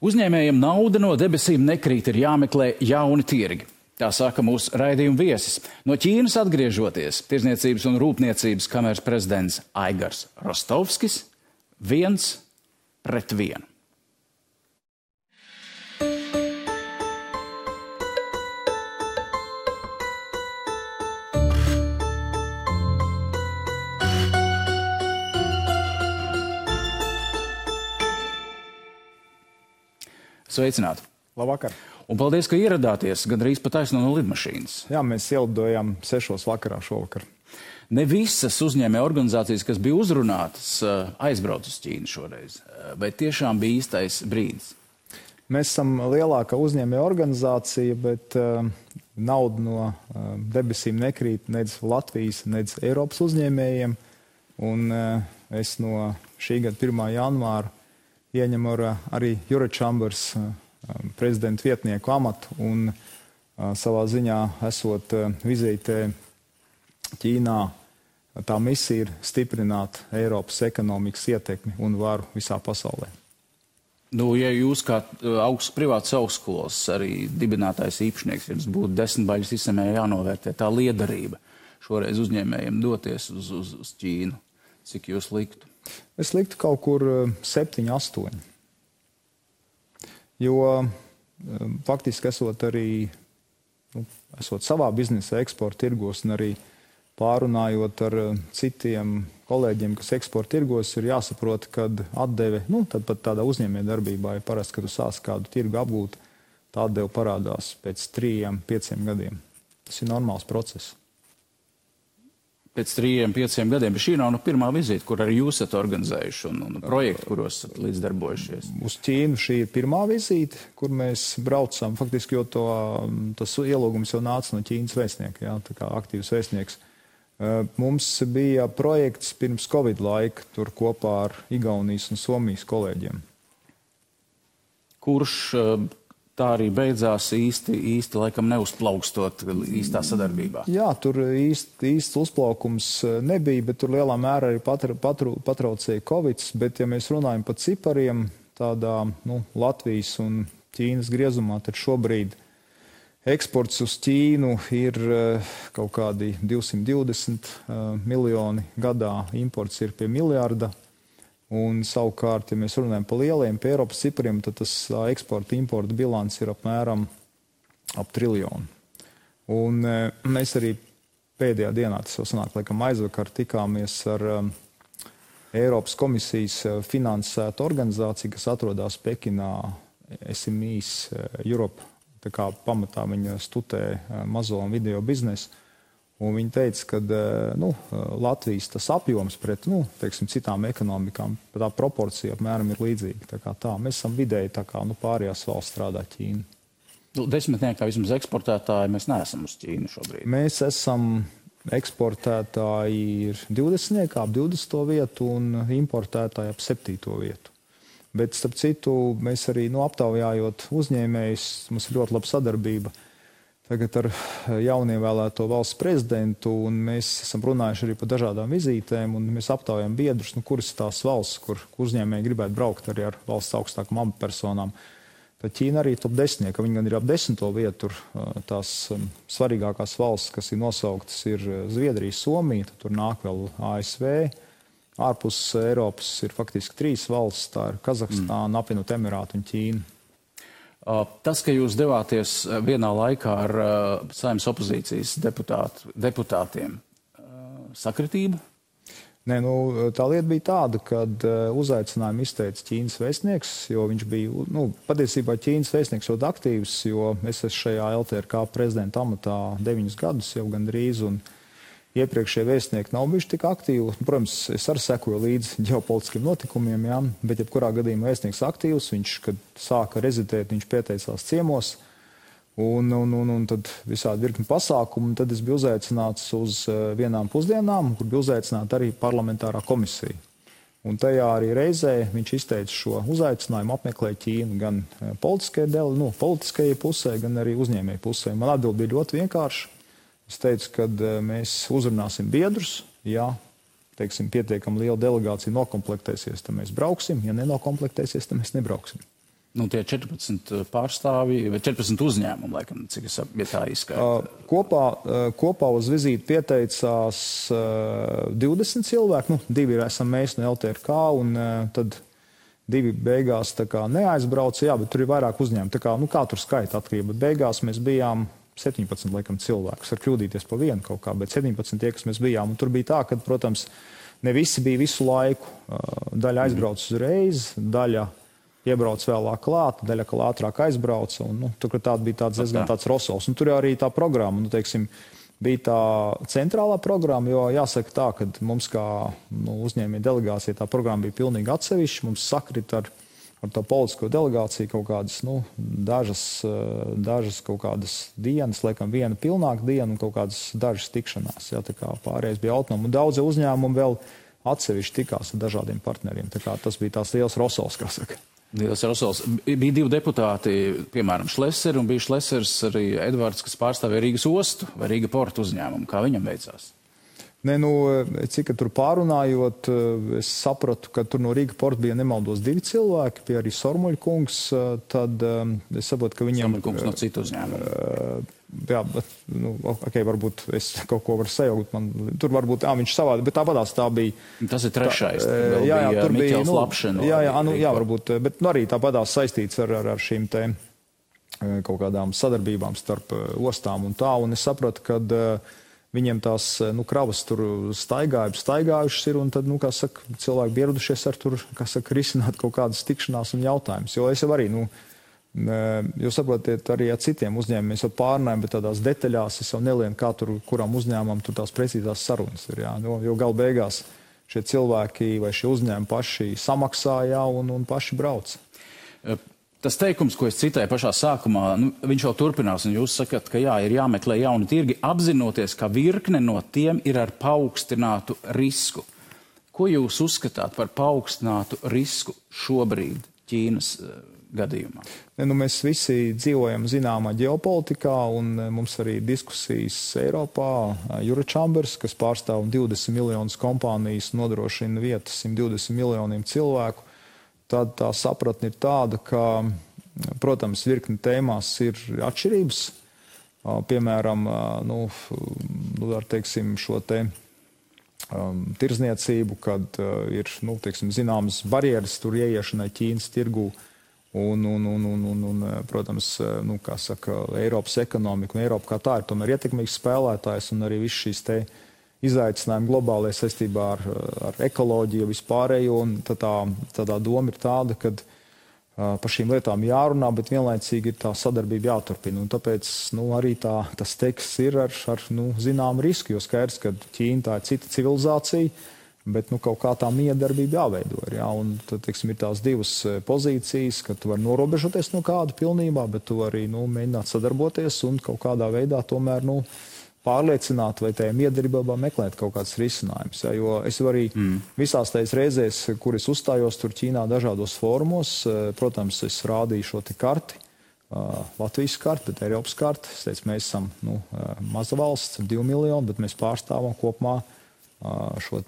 Uzņēmējiem nauda no debesīm nekrīt, ir jāmeklē jauni tirgi. Tā saka mūsu raidījuma viesis. No Ķīnas atgriežoties, Tirzniecības un Rūpniecības kameras prezidents Aigars Rostovskis viens pret vienu. Sveicināti! Labvakar! Un paldies, ka ieradāties gandrīz pat aizno no lidmašīnas. Jā, mēs ielidojām sešos vakarā šovakar. Ne visas uzņēmē organizācijas, kas bija uzrunātas, eh, aizbrauc uz Ķīnu šoreiz, eh, bet tiešām bija īstais brīdis. Mēs esam lielākā uzņēmē organizācija, bet uh, nauda no uh, debesīm nekrīt nec Latvijas, nec Eiropas uzņēmējiem. Un uh, es no šī gada 1. janvāra ieņemu ar, arī Eurochambers uh, prezidenta vietnieku amatu un uh, savā ziņā esot uh, vizītē Ķīnā. Tā misija ir stiprināt Eiropas ekonomikas ietekmi un varu visā pasaulē. Nu, ja jūs kā augsts privāts augstskolas arī dibinātājs īpašnieks, jums būtu desmit baļas izsamē jānovērtē tā liederība šoreiz uzņēmējiem doties uz, uz, uz Ķīnu, cik jūs liktu? Es liktu kaut kur septiņi, astoņi. Jo faktiski esot arī, nu, esot savā biznesa eksporta tirgos un arī pārunājot ar citiem kolēģiem, kas eksporta tirgos, ir jāsaprot, ka atdeve, nu, tad pat tādā uzņēmē darbībā ir parasti, kad tu sāc kādu tirgu apgūt, tā atdeve parādās pēc trījiem, pieciem gadiem. Tas ir normāls process. Pēc trījiem, pieciem gadiem, šī nav nu, pirmā vizīte, kur arī jūs esat organizējuši un, un projekti, kuros esat līdzdarbojušies. Uz Ķīnu šī ir pirmā vizīte, kur mēs braucam, faktiski, jo to, tas ielūgums jau nāca no Ķīnas vēstnieka, jā, tā kā aktīvs vēstnieks. Eh, mums bija projekts pirms Covid laika, tur kopā ar Igaunijas un Somijas kolēģiem. Kurš eh, tā arī beidzās īsti, īsti laikam neuzplaukstot īstā sadarbībā? Jā, tur īsti, īsts uzplaukums eh, nebija, bet tur lielā mērā arī patra, patru, patraucēja Covid. Bet, ja mēs runājam par cipariem, tādā nu, Latvijas un Ķīnas griezumā, tad šobrīd Eksports uz Ķīnu ir eh, kaut kādi 220 eh, miljoni gadā, imports ir pie miljarda. Un savukārt, ja mēs runājam par lieliem, pie Eiropas cipriem, tad tas eksporta importa bilants ir apmēram ap triljonu. Un mēs arī pēdējā dienā, tas jau sanāk, laikam aizvakar, tikāmies ar Eiropas komisijas finansētu organizāciju, kas atrodas Pekinā, SMEs Europe Tā kā pamatā viņa studē mazo un video biznesu. Un viņi teica, ka nu, Latvijas tas apjoms pret nu, teiksim, citām ekonomikām, tā proporcija apmēram ir līdzīga. Tā tā, mēs esam vidēji tā kā nu, pārējās valsts strādā Ķīna. Nu, desmitniekā vismaz eksportētāji mēs neesam uz Ķīnu šobrīd. Mēs esam eksportētāji ir 20, ap 20 vietu un importētāji ap 7 vietu. Bet, starp citu, mēs arī nu, aptaujājot uzņēmējus, mums ir ļoti laba sadarbība tagad ar jaunievēlēto valsts prezidentu, un mēs esam runājuši arī par dažādām vizītēm, un mēs aptaujām biedrus, nu, kuras tās valsts, kur uzņēmēji gribētu braukt arī ar valsts augstākām amatpersonām. Tad Ķīna arī top desmit, ka viņi gan ir ap desmito vietu, tur tās um, svarīgākās valsts, kas ir nosauktas, ir Zviedrija, Somija, tur nāk vēl ASV, ārpus Eiropas ir faktiski trīs valsts - tā ir Kazahstāna, mm. apvienot Emirātu un Ķīna. Tas, ka jūs devāties vienā laikā ar uh, saimnes opozīcijas deputātu, deputātiem, uh, sakritība? Nē, nu, tā lieta bija tāda, ka uzaicinājumu izteica Ķīnas vēstnieks, jo viņš bija nu, patiesībā Ķīnas vēstnieks ļoti aktīvs, jo es esmu šajā LTRK prezidenta amatā deviņus gadus jau gandrīz. Un, uh, iepriekšējie vēstnieki nav bijuši tik aktīvi. Protams, es arī sekoju līdzi ģeopolitiskiem notikumiem, jā, bet jebkurā gadījumā vēstnieks aktīvs. Viņš, kad sāka rezidēt, viņš pieteicās ciemos. Un, un, un, un tad visādi virkni pasākumu. Tad es biju uzaicināts uz eh, vienām pusdienām, kur bija uzaicināta arī parlamentārā komisija. Un tajā arī reizē viņš izteica šo uzaicinājumu apmeklēt Ķīnu gan eh, politiskajai, nu, politiskajai pusē, gan arī uzņēmēju pusē. Man atbild bija ļoti vienkārša. Es teicu, ka eh, mēs uzrunāsim biedrus. Ja teiksim, pietiekami liela delegācija nokomplektēsies, tad mēs brauksim. Ja nenokomplektēsies, tad mēs nebrauksim. Nu, tie 14 pārstāvji, vai 14 uzņēmumi, laikam, cik es ja tā izskaidroju. Uh, kopā, uh, kopā uz vizīti pieteicās uh, 20 cilvēki. Nu, divi ir esam mēs no LTRK, un tad divi beigās neaizbrauca. Jā, bet tur ir vairāk uzņēmumu. Kā, nu, kā tur skaita atkarība? Beigās mēs bijām 17 laikam, cilvēkus. Var kļūdīties pa vienu kaut kā, bet 17 tie, kas mēs bijām. Un tur bija tā, ka, protams, ne visi bija visu laiku. Daļa aizbrauca uzreiz, daļa iebrauc vēlāk klāt, daļa kā ātrāk aizbrauca. Un, nu, tur tāda bija tāds diezgan tāds rosals. Un tur arī tā programma, nu, teiksim, bija tā centrālā programma, jo jāsaka tā, ka mums kā nu, uzņēmēja delegācija tā programma bija pilnīgi atsevišķa. Mums sakrit ar, ar to politisko delegāciju kaut kādas, nu, dažas, dažas kaut kādas dienas, laikam viena pilnāka diena un kaut kādas dažas tikšanās. Jā, tā kā pārējais bija autonomi. Daudzi uzņēmumi vēl atsevišķi tikās ar dažādiem partneriem. Tas bija tās liels rosals, kā saka. Liels Rosals. Bija divi deputāti, piemēram, Šlesers, un bija Šlesers arī Edvards, kas pārstāvēja Rīgas ostu vai Rīga portu uzņēmumu. Kā viņam veicās? Nē, nu, cik tur pārunājot, es sapratu, ka tur no Rīgas porta bija nemaldos divi cilvēki, bija arī Sormuļa kungs. Tad es saprotu, ka viņiem. Sormuļa kungs no citu uzņēmumu jā, bet, nu, ok, varbūt es kaut ko varu sajaukt. Man, tur varbūt jā, viņš savādi, bet tāpatās tā bija. Tas ir trešais. Tā, jā, jā, tur bija. Nu, Lapšana, jā, jā, nu, jā, varbūt, bet nu, arī tāpatās saistīts ar, ar, ar šīm te kaut kādām sadarbībām starp ostām un tā. Un es sapratu, ka uh, viņiem tās nu, kravas tur staigāja, staigājušas ir, un tad, nu, kā saka, cilvēki bieradušies ar tur, kā saka, risināt kaut kādas tikšanās un jautājumus. Jo es jau arī, nu, Jūs saprotat, arī ar citiem uzņēmumiem jau pārnājam, bet tādās detaļās es jau nelienu, kā tur, kuram uzņēmumam tur tās precīzās sarunas ir. Jā. Jo, jo gal beigās šie cilvēki vai šie uzņēmumi paši samaksāja un, un paši brauc. Tas teikums, ko es citēju pašā sākumā, nu, viņš vēl turpinās, jūs sakat, ka jā, ir jāmeklē jauni tirgi, apzinoties, ka virkne no tiem ir ar paaugstinātu risku. Ko jūs uzskatāt par paaugstinātu risku šobrīd Ķīnas gadījumā? Ne, nu, mēs visi dzīvojam zināmā ģeopolitikā, un e, mums arī diskusijas Eiropā. E, Eurochambers, kas pārstāv 20 miljonus kompānijas, nodrošina vietas 120 miljoniem cilvēku. Tad tā sapratne ir tāda, ka, protams, virkni tēmās ir atšķirības. Piemēram, nu, nu, ar teiksim, šo te um, tirzniecību, kad uh, ir nu, teiksim, zināmas barjeras tur ieiešanai Ķīnas tirgū. Un, un, un, un, un, un protams, nu, saka, Eiropas ekonomika un Eiropa kā tā ir tomēr ietekmīgs spēlētājs un arī viss šīs te izaicinājumi globālajā saistībā ar, ar ekoloģiju vispārējo. Tā, tā, tā doma ir tāda, ka uh, par šīm lietām jārunā, bet vienlaicīgi ir tā sadarbība jāturpina. Un tāpēc nu, arī tā, tas teksts ir ar, ar nu, zināmu risku, jo skaidrs, ka Ķīna tā ir cita civilizācija Bet nu, kaut kā tā miedarbība jāveido. Jā, un tad teiksim, ir tās divas pozīcijas, ka tu vari norobežoties no kāda pilnībā, bet tu vari nu, mēģināt sadarboties un kaut kādā veidā tomēr nu, pārliecināt vai tajā miedarbībā meklēt kaut kāds risinājums. Jā, jo es arī mm. visās tajās reizēs, kur es uzstājos tur Ķīnā dažādos fórumos, eh, protams, es rādīju šo te karti. Uh, Latvijas karta, bet Eiropas karta. Es teicu, mēs esam nu, maza valsts, divi miljoni, bet mēs pārstāvam kopumā uh, šo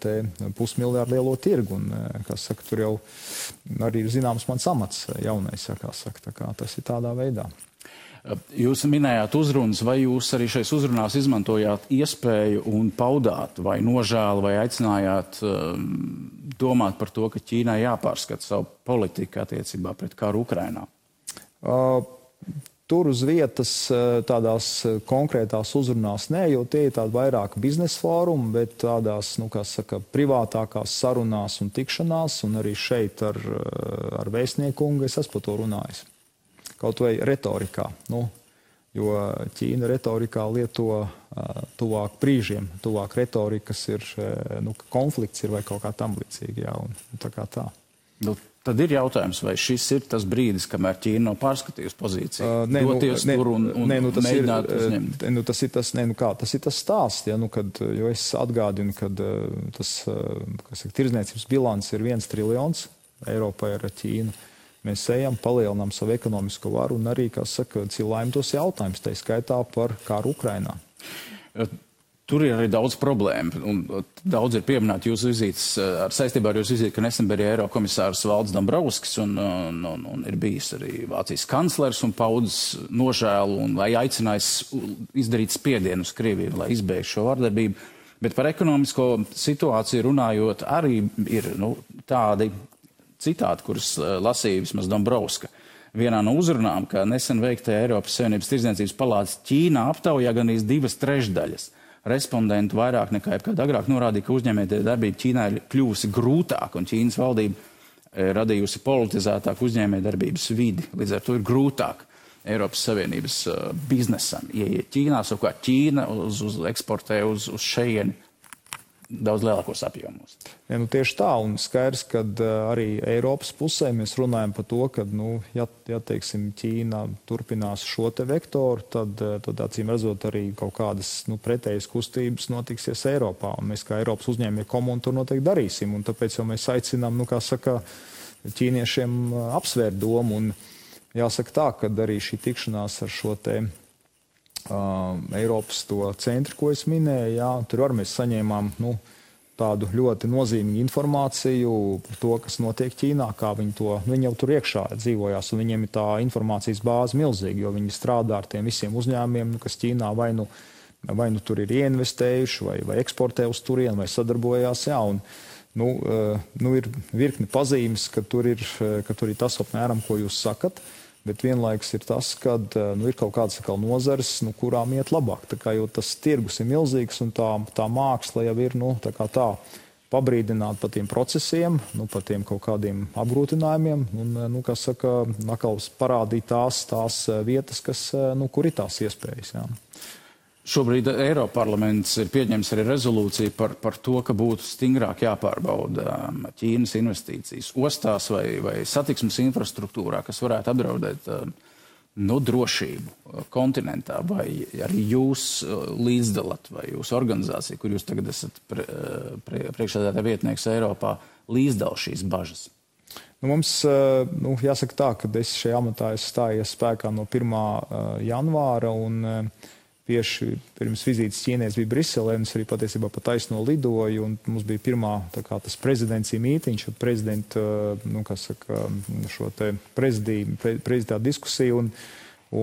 pusmiljārdu lielo tirgu. Un, saka, tur jau arī ir zināms mans amats jaunais, ja, kā saka, kā tas ir tādā veidā. Jūs minējāt uzrunas, vai jūs arī šais uzrunās izmantojāt iespēju un paudāt vai nožēlu vai aicinājāt um, domāt par to, ka Ķīnai jāpārskata savu politiku attiecībā pret karu Ukrainā? Uh, Tur uz vietas eh, tādās konkrētās uzrunās nē, jo tie ir tādi vairāk biznesa fórumi, bet tādās, nu, kā saka, privātākās sarunās un tikšanās, un arī šeit ar, eh, ar vēstnieku es esmu par to runājis. Kaut vai retorikā. Nu, jo Ķīna retorikā lieto uh, tuvāk brīžiem, tuvāk retorikas ir, uh, nu, konflikts ir vai kaut kā tam līdzīga. Jā, un, un tā kā tā. Nu, Tad ir jautājums, vai šis ir tas brīdis, kamēr Ķīna nav pārskatījusi pozīciju, uh, nē, nu, tur un, un nē, nu, tas ir, uzņemt? Nu, tas ir tas, nē, nu kā, tas ir tas stāsts, ja, nu, kad, jo es atgādinu, ka tas, kas ir tirzniecības bilants ir viens triljons Eiropai ar Ķīnu. Mēs ejam, palielinām savu ekonomisko varu un arī, kā saka, cilājam tos jautājumus, tā skaitā par kāru Ukrainā. Tur ir arī daudz problēmu. Un daudz ir pieminēti jūsu vizītes ar saistībā ar jūsu vizīti, ka nesen bija Eirokomisārs Valds Dombrovskis un, un, un, un ir bijis arī Vācijas kanclers un paudzes nožēlu un vai aicinājis izdarīt spiedienu uz Krieviju, lai izbeigtu šo vardarbību. Bet par ekonomisko situāciju runājot, arī ir nu, tādi citāti, kurus lasīja vismaz Dombrovska. Vienā no uzrunām, ka nesen veiktajā Eiropas Savienības tirdzniecības palātas Ķīnā aptaujā gan divas trešdaļas. Respondentu vairāk nekā jebkad agrāk norādīja, ka uzņēmējdarbība darbība Ķīnā ir kļuvusi grūtāka un Ķīnas valdība ir radījusi politizētāku uzņēmējdarbības vidi. Līdz ar to ir grūtāk Eiropas Savienības uh, biznesam ieiet. Ķīnā, savukārt Ķīna uz, uz eksportē uz, uz šejieni daudz lielākos apjomos. Ja, nu, tieši tā, un skaidrs, ka uh, arī Eiropas pusē mēs runājam par to, ka, nu, ja, ja teiksim, Ķīna turpinās šo te vektoru, tad, uh, tad acīm redzot arī kaut kādas nu, pretējas kustības notiksies Eiropā, un mēs kā Eiropas uzņēmēji komunu to noteikti darīsim, un tāpēc jau mēs aicinām, nu, kā saka, ķīniešiem uh, apsvērt domu, un jāsaka tā, ka arī šī tikšanās ar šo te uh, Eiropas to centru, ko es minēju. Jā, tur arī mēs saņēmām nu, tādu ļoti nozīmīgu informāciju par to, kas notiek Ķīnā, kā viņi to, viņi jau tur iekšā dzīvojās, viņiem ir tā informācijas bāze milzīga, jo viņi strādā ar tiem visiem uzņēmumiem, nu, kas Ķīnā vai nu, vai nu tur ir ieinvestējuši, vai, vai eksportē uz turieni, vai sadarbojās. Jā, un, nu, nu, ir virkni pazīmes, ka tur ir, ka tur ir tas apmēram, ko jūs sakat. Uh, bet vienlaikus ir tas, ka eh, nu, ir kaut kādas nozares, nu, kurām iet labāk. Kā, jo tas tirgus ir milzīgs un tā, tā māksla jau ir nu, tā, tā pabrīdināt par tiem procesiem, nu, par tiem kaut kādiem apgrūtinājumiem, un, eh, nu, kas saka, atkal parādīt tās, tās eh, vietas, kas, nu, kur ir tās iespējas. Jā. Šobrīd Eiropas parlaments ir pieņems arī rezolūciju par, par to, ka būtu stingrāk jāpārbauda um, Ķīnas investīcijas ostās vai, vai satiksmes infrastruktūrā, kas varētu apdraudēt um, nu, drošību uh, kontinentā, vai arī jūs uh, līdzdalat, vai jūsu organizācija, kur jūs tagad esat pre, uh, pre, priekšsēdētāja vietnieks Eiropā, līdzdal šīs bažas? Nu, mums nu, jāsaka tā, ka es šajā amatā stājies spēkā no 1. janvāra. Un, uh, tieši pirms vizītes Ķīnēs bija Briselē, un es arī patiesībā pa taisno lidoju, un mums bija pirmā tā kā tas prezidencija mītiņš, prezidenta, nu, kā saka, šo te prezidiju, pre, prezidentā diskusiju, un,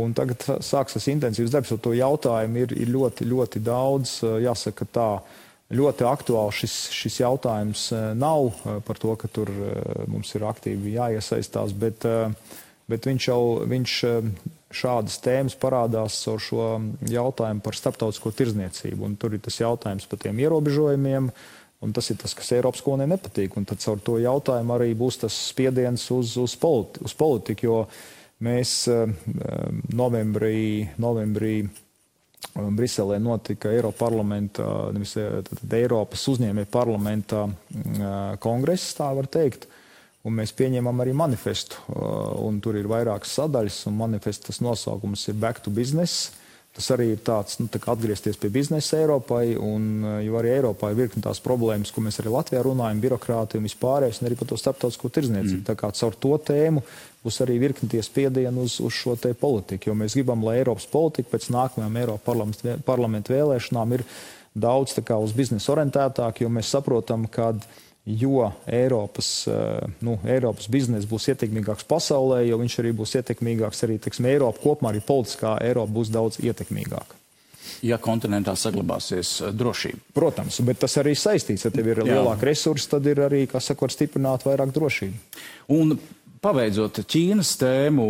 un tagad sāks tas intensīvs darbs, jo to jautājumu ir, ir ļoti, ļoti daudz, jāsaka tā, ļoti aktuāls šis, šis jautājums nav par to, ka tur mums ir aktīvi jāiesaistās, bet, bet viņš jau, viņš šādas tēmas parādās caur šo jautājumu par starptautisko tirzniecību. Un tur ir tas jautājums par tiem ierobežojumiem, un tas ir tas, kas Eiropas konē nepatīk. Un tad caur to jautājumu arī būs tas spiediens uz, uz, politi uz politiku, jo mēs uh, novembrī, novembrī uh, Briselē notika Eiropa parlamenta, nevis Eiropas uzņēmēja parlamenta kongress, tā var teikt. Un mēs pieņemam arī manifestu, uh, un tur ir vairākas sadaļas, un manifestas nosaukums ir Back to Business. Tas arī ir tāds, nu, tā atgriezties pie biznesa Eiropai, un uh, jo arī Eiropā ir virkni tās problēmas, ko mēs arī Latvijā runājam, birokrātija un vispārējais, un arī par to starptautisko tirdzniecību. Mm. Tā kā caur to tēmu būs arī virkni tie spiedieni uz, uz šo te politiku, jo mēs gribam, lai Eiropas politika pēc nākamajām Eiropas parlamentu vēlēšanām ir daudz tā kā uz biznesa orientētāk, jo mēs saprotam, ka jo Eiropas, eh, nu, Eiropas biznesa būs ietekmīgāks pasaulē, jo viņš arī būs ietekmīgāks arī teksim, Eiropa kopumā, arī politiskā Eiropa būs daudz ietekmīgāka. Ja kontinentā saglabāsies eh, drošība. Protams, bet tas arī saistīts. Ja tev ir lielāka resursa, tad ir arī, kā var stiprināt vairāk drošību. Un Pabeidzot Ķīnas tēmu,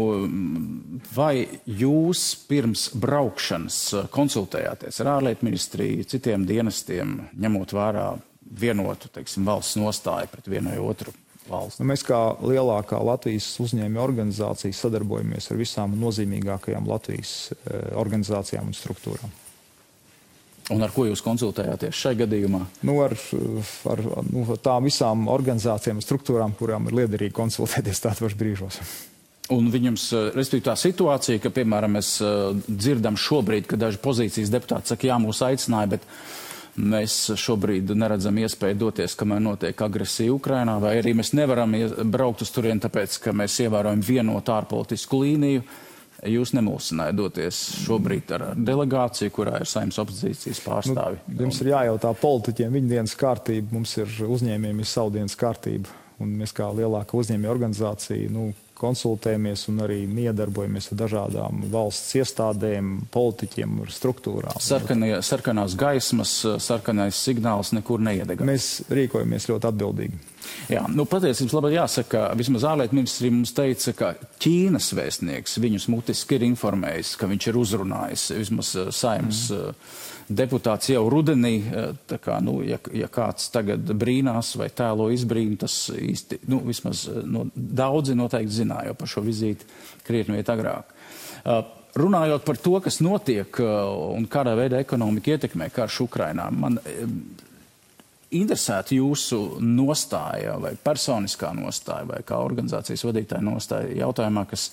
vai jūs pirms braukšanas konsultējāties ar ārlietu ministriju, citiem dienestiem, ņemot vērā vienotu teiksim, valsts nostāju pret vienu vai otru valsti. Nu, mēs kā lielākā Latvijas uzņēmuma organizācija sadarbojamies ar visām nozīmīgākajām Latvijas e, organizācijām un struktūrām. Un ar ko jūs konsultējāties šajā gadījumā? Nu, ar, ar nu, tām visām organizācijām un struktūrām, kurām ir liederīgi konsultēties tādos brīžos. Un viņam, e, respektīvi, tā situācija, ka, piemēram, mēs e, dzirdam šobrīd, ka daži pozīcijas deputāti saka, jā, mūs aicināja, bet Mēs šobrīd neredzam iespēju doties, kamēr notiek agresija Ukrainā, vai arī mēs nevaram braukt uz turieni, tāpēc, ka mēs ievērojam vienotu ārpolitisku līniju. jūs nemulsināja doties šobrīd ar delegāciju, kurā ir saimnes opozīcijas pārstāvi? Nu, jums ir jājautā politiķiem viņa dienas kārtība, mums ir uzņēmējiem ir savu dienas kārtība. Un mēs kā lielāka uzņēmēja organizācija nu, konsultējamies un arī miedarbojamies ar dažādām valsts iestādēm, politiķiem, struktūrām. Sarkanie, sarkanās gaismas, sarkanais signāls nekur neiedeg. Mēs rīkojamies ļoti atbildīgi. Jā, nu, patiesībā labi jāsaka, vismaz ārlietu ministrija mums teica, ka Ķīnas vēstnieks viņus mutiski ir informējis, ka viņš ir uzrunājis vismaz uh, saimnes mm. uh, deputāts jau rudenī. Uh, kā, nu, ja, ja kāds tagad brīnās vai tēlo izbrīnu, tas īsti, nu, vismaz no, daudzi noteikti zināja par šo vizīti krietni agrāk. Runājot par to, kas notiek un kādā veidā ekonomika ietekmē karš Ukrainā, man um, interesētu jūsu nostāja vai personiskā nostāja vai kā organizācijas vadītāja nostāja jautājumā, kas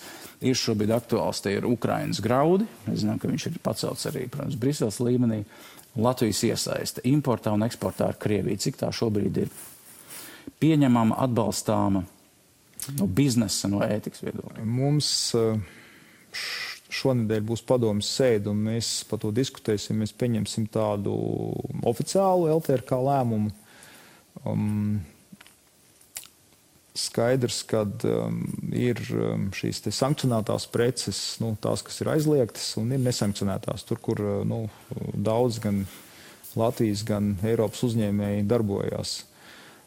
ir šobrīd aktuāls. Tie ir Ukrainas graudi. Mēs zinām, ka viņš ir pacelts arī, protams, Briseles līmenī. Latvijas iesaiste importā un eksportā ar Krieviju. Cik tā šobrīd ir pieņemama, atbalstāma no biznesa, no ētikas viedokļa? Mums uh, šonadēļ būs padomas sēde, un mēs par to diskutēsim. Mēs pieņemsim tādu oficiālu LTRK lēmumu. Um, skaidrs, ka um, ir um, šīs sankcionētās preces, nu, tās, kas ir aizliegtas, un ir nesankcionētās, tur, kur uh, nu, daudz gan Latvijas, gan Eiropas uzņēmēji darbojās.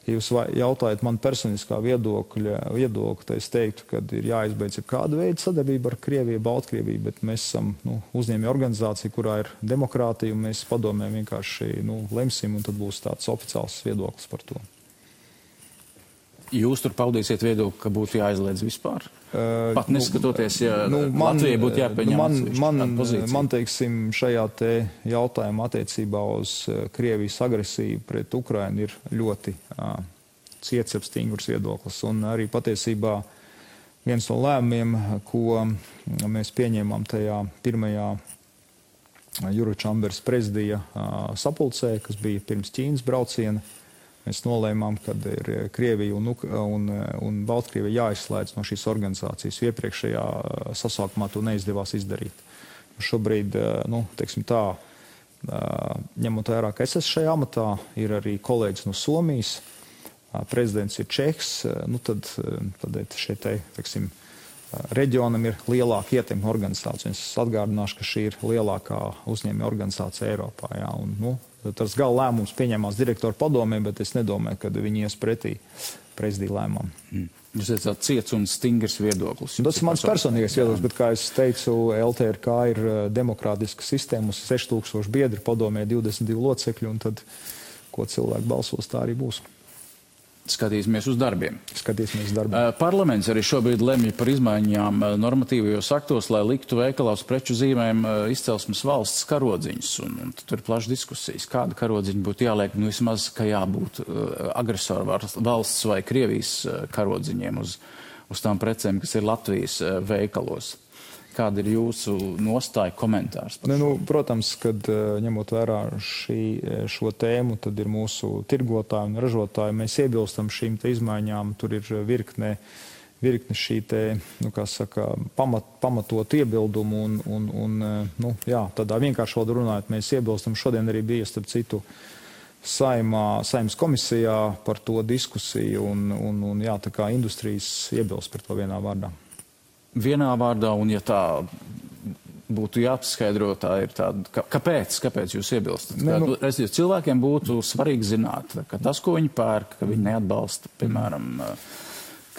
Ja jūs jautājat man personiskā viedokļa, viedokļa, tad es teiktu, ka ir jāizbeidz kāda veida sadarbība ar Krieviju, Baltkrieviju, bet mēs esam nu, uzņēmēja organizācija, kurā ir demokrātija, un mēs padomē vienkārši nu, lemsim, un tad būs tāds oficiāls viedoklis par to. Jūs tur paudīsiet viedokli, ka būtu jāizliedz vispār? Uh, Pat neskatoties, ja nu, man, Latvijai būtu jāpieņem nu, man, man, man, teiksim, šajā te jautājumā attiecībā uz Krievijas agresiju pret Ukrainu ir ļoti uh, ciets, ap stingrs viedoklis. Un arī patiesībā viens no lēmumiem, ko mēs pieņēmām tajā pirmajā Juročambers prezidija uh, sapulcē, kas bija pirms Ķīnas brauciena, uh, Mēs nolēmām, ka ir eh, Krievija un, un, eh, un Baltkrievija jāizslēdz no šīs organizācijas. Iepriekšējā eh, sasaukumā to neizdevās izdarīt. Šobrīd, nu, teiksim tā, ņemot vērā, ka es esmu šajā amatā, ir arī kolēģis no Somijas, prezidents ir Čehs, nu tad, tad šeit, teiksim, reģionam ir lielāka ietekme organizācija. Es atgādināšu, ka šī ir lielākā uzņēmēja organizācija Eiropā. Jā, un, nu, Tas gala lēmums pieņemās direktoru padomē, bet es nedomāju, ka viņi ies pretī prezidija lēmumam. Mm. Jūs esat ciets un stingrs viedoklis. Tas ir mans personīgais viedoklis, bet, kā es teicu, LTRK ir uh, demokrātiska sistēma, mums ir 6000 biedri, padomē 22 locekļi, un tad, ko cilvēki balsos, tā arī būs. Skatīsimies uz darbiem. Skatīsimies darbiem. Uh, parlaments arī šobrīd lemj par izmaiņām uh, normatīvajos aktos, lai liktu veikalās preču zīmēm uh, izcelsmes valsts karodziņus. Un, un tur ir plašas diskusijas, kāda karodziņa būtu jāliek, nu vismaz, ka jābūt agresoru valsts vai Krievijas karodziņiem uz, uz tām precēm, kas ir Latvijas veikalos. Kāda ir jūsu nostāja komentārs? Ne, nu, protams, kad eh, ņemot vērā šī, eh, šo tēmu, tad ir mūsu tirgotāji un ražotāji. Mēs iebilstam šīm izmaiņām. Tur ir virkne, virkne šī te, nu, saka, pamat, pamatot iebildumu un, un, un eh, nu, jā, tādā vienkārši valodā runājot, mēs iebilstam. Šodien arī bija, starp citu, saimā, saimnes komisijā par to diskusiju un, un, un jā, tā kā industrijas iebilst par to vienā vārdā vienā vārdā, un ja tā būtu jāpaskaidro, tā ir tāda, kāpēc, kāpēc jūs iebilstat? Ne, nu, es, cilvēkiem būtu svarīgi zināt, ka tas, ko viņi pērk, ka viņi neatbalsta, piemēram,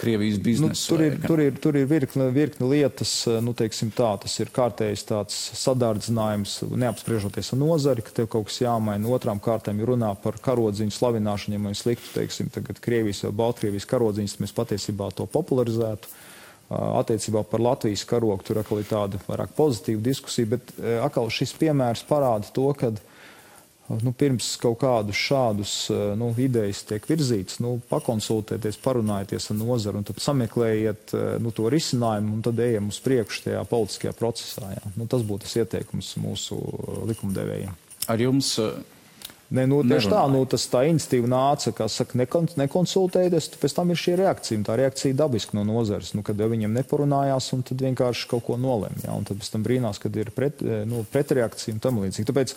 Krievijas nu, biznesu. Nu, tur, ir, tur ir, tur ir virkne, virkne lietas, nu, teiksim tā, tas ir kārtējs tāds sadārdzinājums, neapspriežoties ar nozari, ka tev kaut kas jāmaina. Otrām kārtām ir runā par karodziņu slavināšanu, ja mēs liktu, teiksim, tagad Krievijas vai Baltkrievijas karodziņas, mēs patiesībā to popularizētu attiecībā par Latvijas karogu. Tur atkal ir tāda vairāk pozitīva diskusija, bet atkal šis piemērs parāda to, ka nu, pirms kaut kādus šādus nu, idejas tiek virzītas, nu, pakonsultēties, parunājieties ar nozaru un tad sameklējiet nu, to risinājumu un tad ejam uz priekšu tajā politiskajā procesā. Jā. Nu, tas būtu tas ieteikums mūsu likumdevējiem. Ar jums Ne, nu, tieši tā, nu, tas tā iniciatīva nāca, kā saka, nekon, nekonsultēties, pēc tam ir šī reakcija, tā reakcija dabiski no nozares, nu, kad viņiem neparunājās, un tad vienkārši kaut ko nolēma, ja, un tad pēc tam brīnās, kad ir pret, eh, nu, pretreakcija un tam līdzīgi. Tāpēc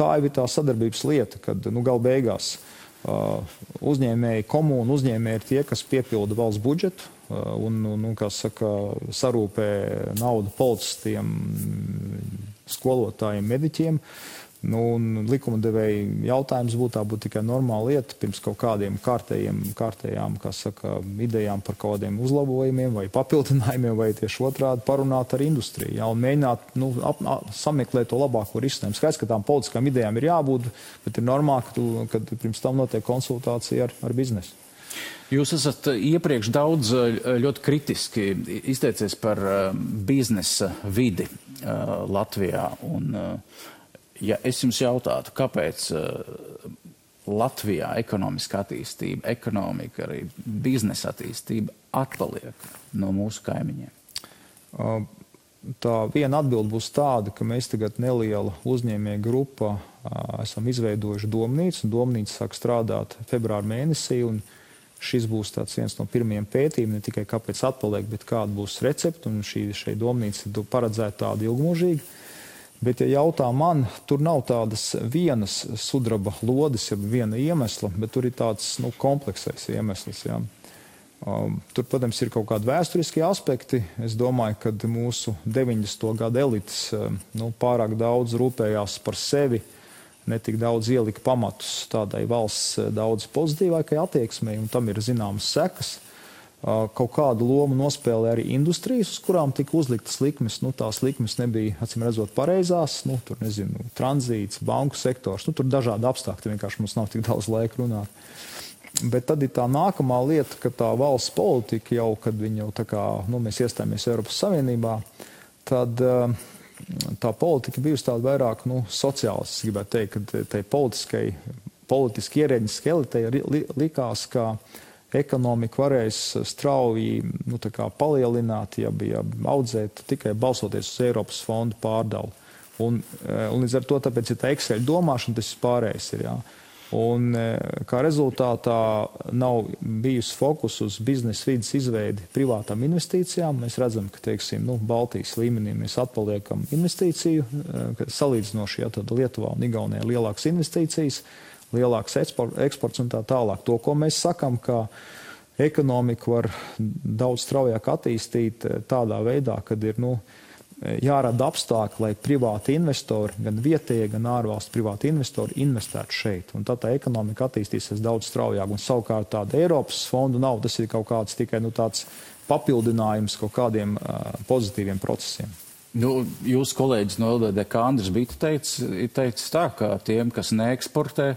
tā ir tā sadarbības lieta, kad, nu, gal beigās uh, uzņēmēji, komūna uzņēmēji ir tie, kas piepilda valsts budžetu, uh, un, un, kā saka, sarūpē naudu policistiem, skolotājiem, mediķiem. Uh, Nu, likuma devēja jautājums būtu tā būtu tikai normāla lieta pirms kaut kādiem kārtējiem, kārtējām, kā saka, idejām par kaut kādiem uzlabojumiem vai papildinājumiem, vai tieši otrādi parunāt ar industriju, ja, un mēģināt nu, ap, ap, sameklēt to labāko risinājumu. Skaidrs, ka tām politiskām idejām ir jābūt, bet ir normāli, ka, tu, ka pirms tam notiek konsultācija ar, ar biznesu. Jūs esat iepriekš daudz ļoti kritiski izteicies par biznesa vidi Latvijā. Un, Ja es jums jautātu, kāpēc uh, Latvijā ekonomiska attīstība, ekonomika, arī biznesa attīstība atpaliek no mūsu kaimiņiem? Uh, tā viena atbilde būs tāda, ka mēs tagad neliela uzņēmēja grupa uh, esam izveidojuši domnīcu, un domnīca sāk strādāt februāra mēnesī, un šis būs viens no pirmajiem pētījumiem, ne tikai kāpēc atpaliek, bet kāda būs recepte, un šī, šī domnīca paredzēta tāda ilgmūžīga. Bet, ja jautā man, tur nav tādas vienas sudraba lodes, ja viena iemesla, bet tur ir tāds nu, kompleksais iemesls. Ja. Um, tur, protams, ir kaut kādi vēsturiskie aspekti. Es domāju, ka mūsu 90. gada elites um, nu, pārāk daudz rūpējās par sevi, netik daudz ielika pamatus tādai valsts uh, daudz pozitīvākai attieksmei, un tam ir zināmas sekas. Uh, kaut kādu lomu nospēlē arī industrijas, uz kurām tika uzliktas likmes. Nu, tās likmes nebija, acīm redzot, pareizās. Nu, tur, nezinu, tranzīts, banku sektors. Nu, tur dažādi apstākļi, vienkārši mums nav tik daudz laika runāt. Bet tad ir tā nākamā lieta, ka tā valsts politika jau, kad jau kā, nu, mēs iestājāmies Eiropas Savienībā, tad tā politika bijusi tāda vairāk, nu, sociāls, es gribētu teikt, ka tai politiskai, politiski ierēģi skeletei likās, ka ekonomika varēs strauji nu, palielināt, ja bija audzēt tikai balsoties uz Eiropas fondu pārdalu. Un, eh, un līdz ar to tāpēc ir tā Excel domāšana, tas pārējais ir. Jā. Un, eh, kā rezultātā nav bijusi fokus uz biznesa vidas izveidi privātām investīcijām. Mēs redzam, ka teiksim, nu, Baltijas līmenī mēs atpaliekam investīciju, eh, salīdzinoši ja, Lietuvā un Igaunijā lielākas investīcijas lielāks eksports un tā tālāk. To, ko mēs sakam, ka ekonomiku var daudz straujāk attīstīt eh, tādā veidā, kad ir nu, jārada apstākļi, lai privāti investori, gan vietējie, gan ārvalstu privāti investori investētu šeit. Un tad tā ekonomika attīstīsies daudz straujāk. Un savukārt tāda Eiropas fondu nav, tas ir kaut kāds tikai nu, papildinājums kaut kādiem uh, pozitīviem procesiem. Nu, jūsu kolēģis no LDDK Andris Bita teica, teica tā, ka tiem, kas neeksportē,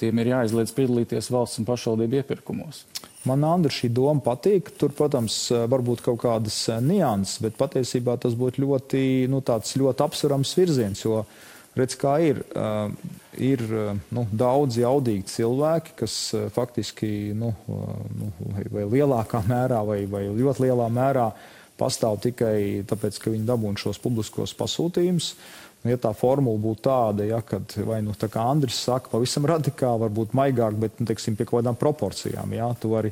tiem ir jāizliedz piedalīties valsts un pašvaldību iepirkumos. Man Andra šī doma patīk. Tur, protams, varbūt kaut kādas nianses, bet patiesībā tas būtu ļoti, nu, ļoti apsverams virziens, jo redz, kā ir. Uh, ir nu, daudz jaudīgi cilvēki, kas faktiski nu, nu, vai lielākā mērā vai, vai ļoti lielā mērā uh, pastāv tikai tāpēc, ka viņi dabūna šos publiskos pasūtījumus. Nu, ja tā formula būtu tāda, ja, kad vai nu tā kā Andris saka, pavisam radikāli, varbūt maigāk, bet, nu, teiksim, pie kaut kādām proporcijām, ja, tu vari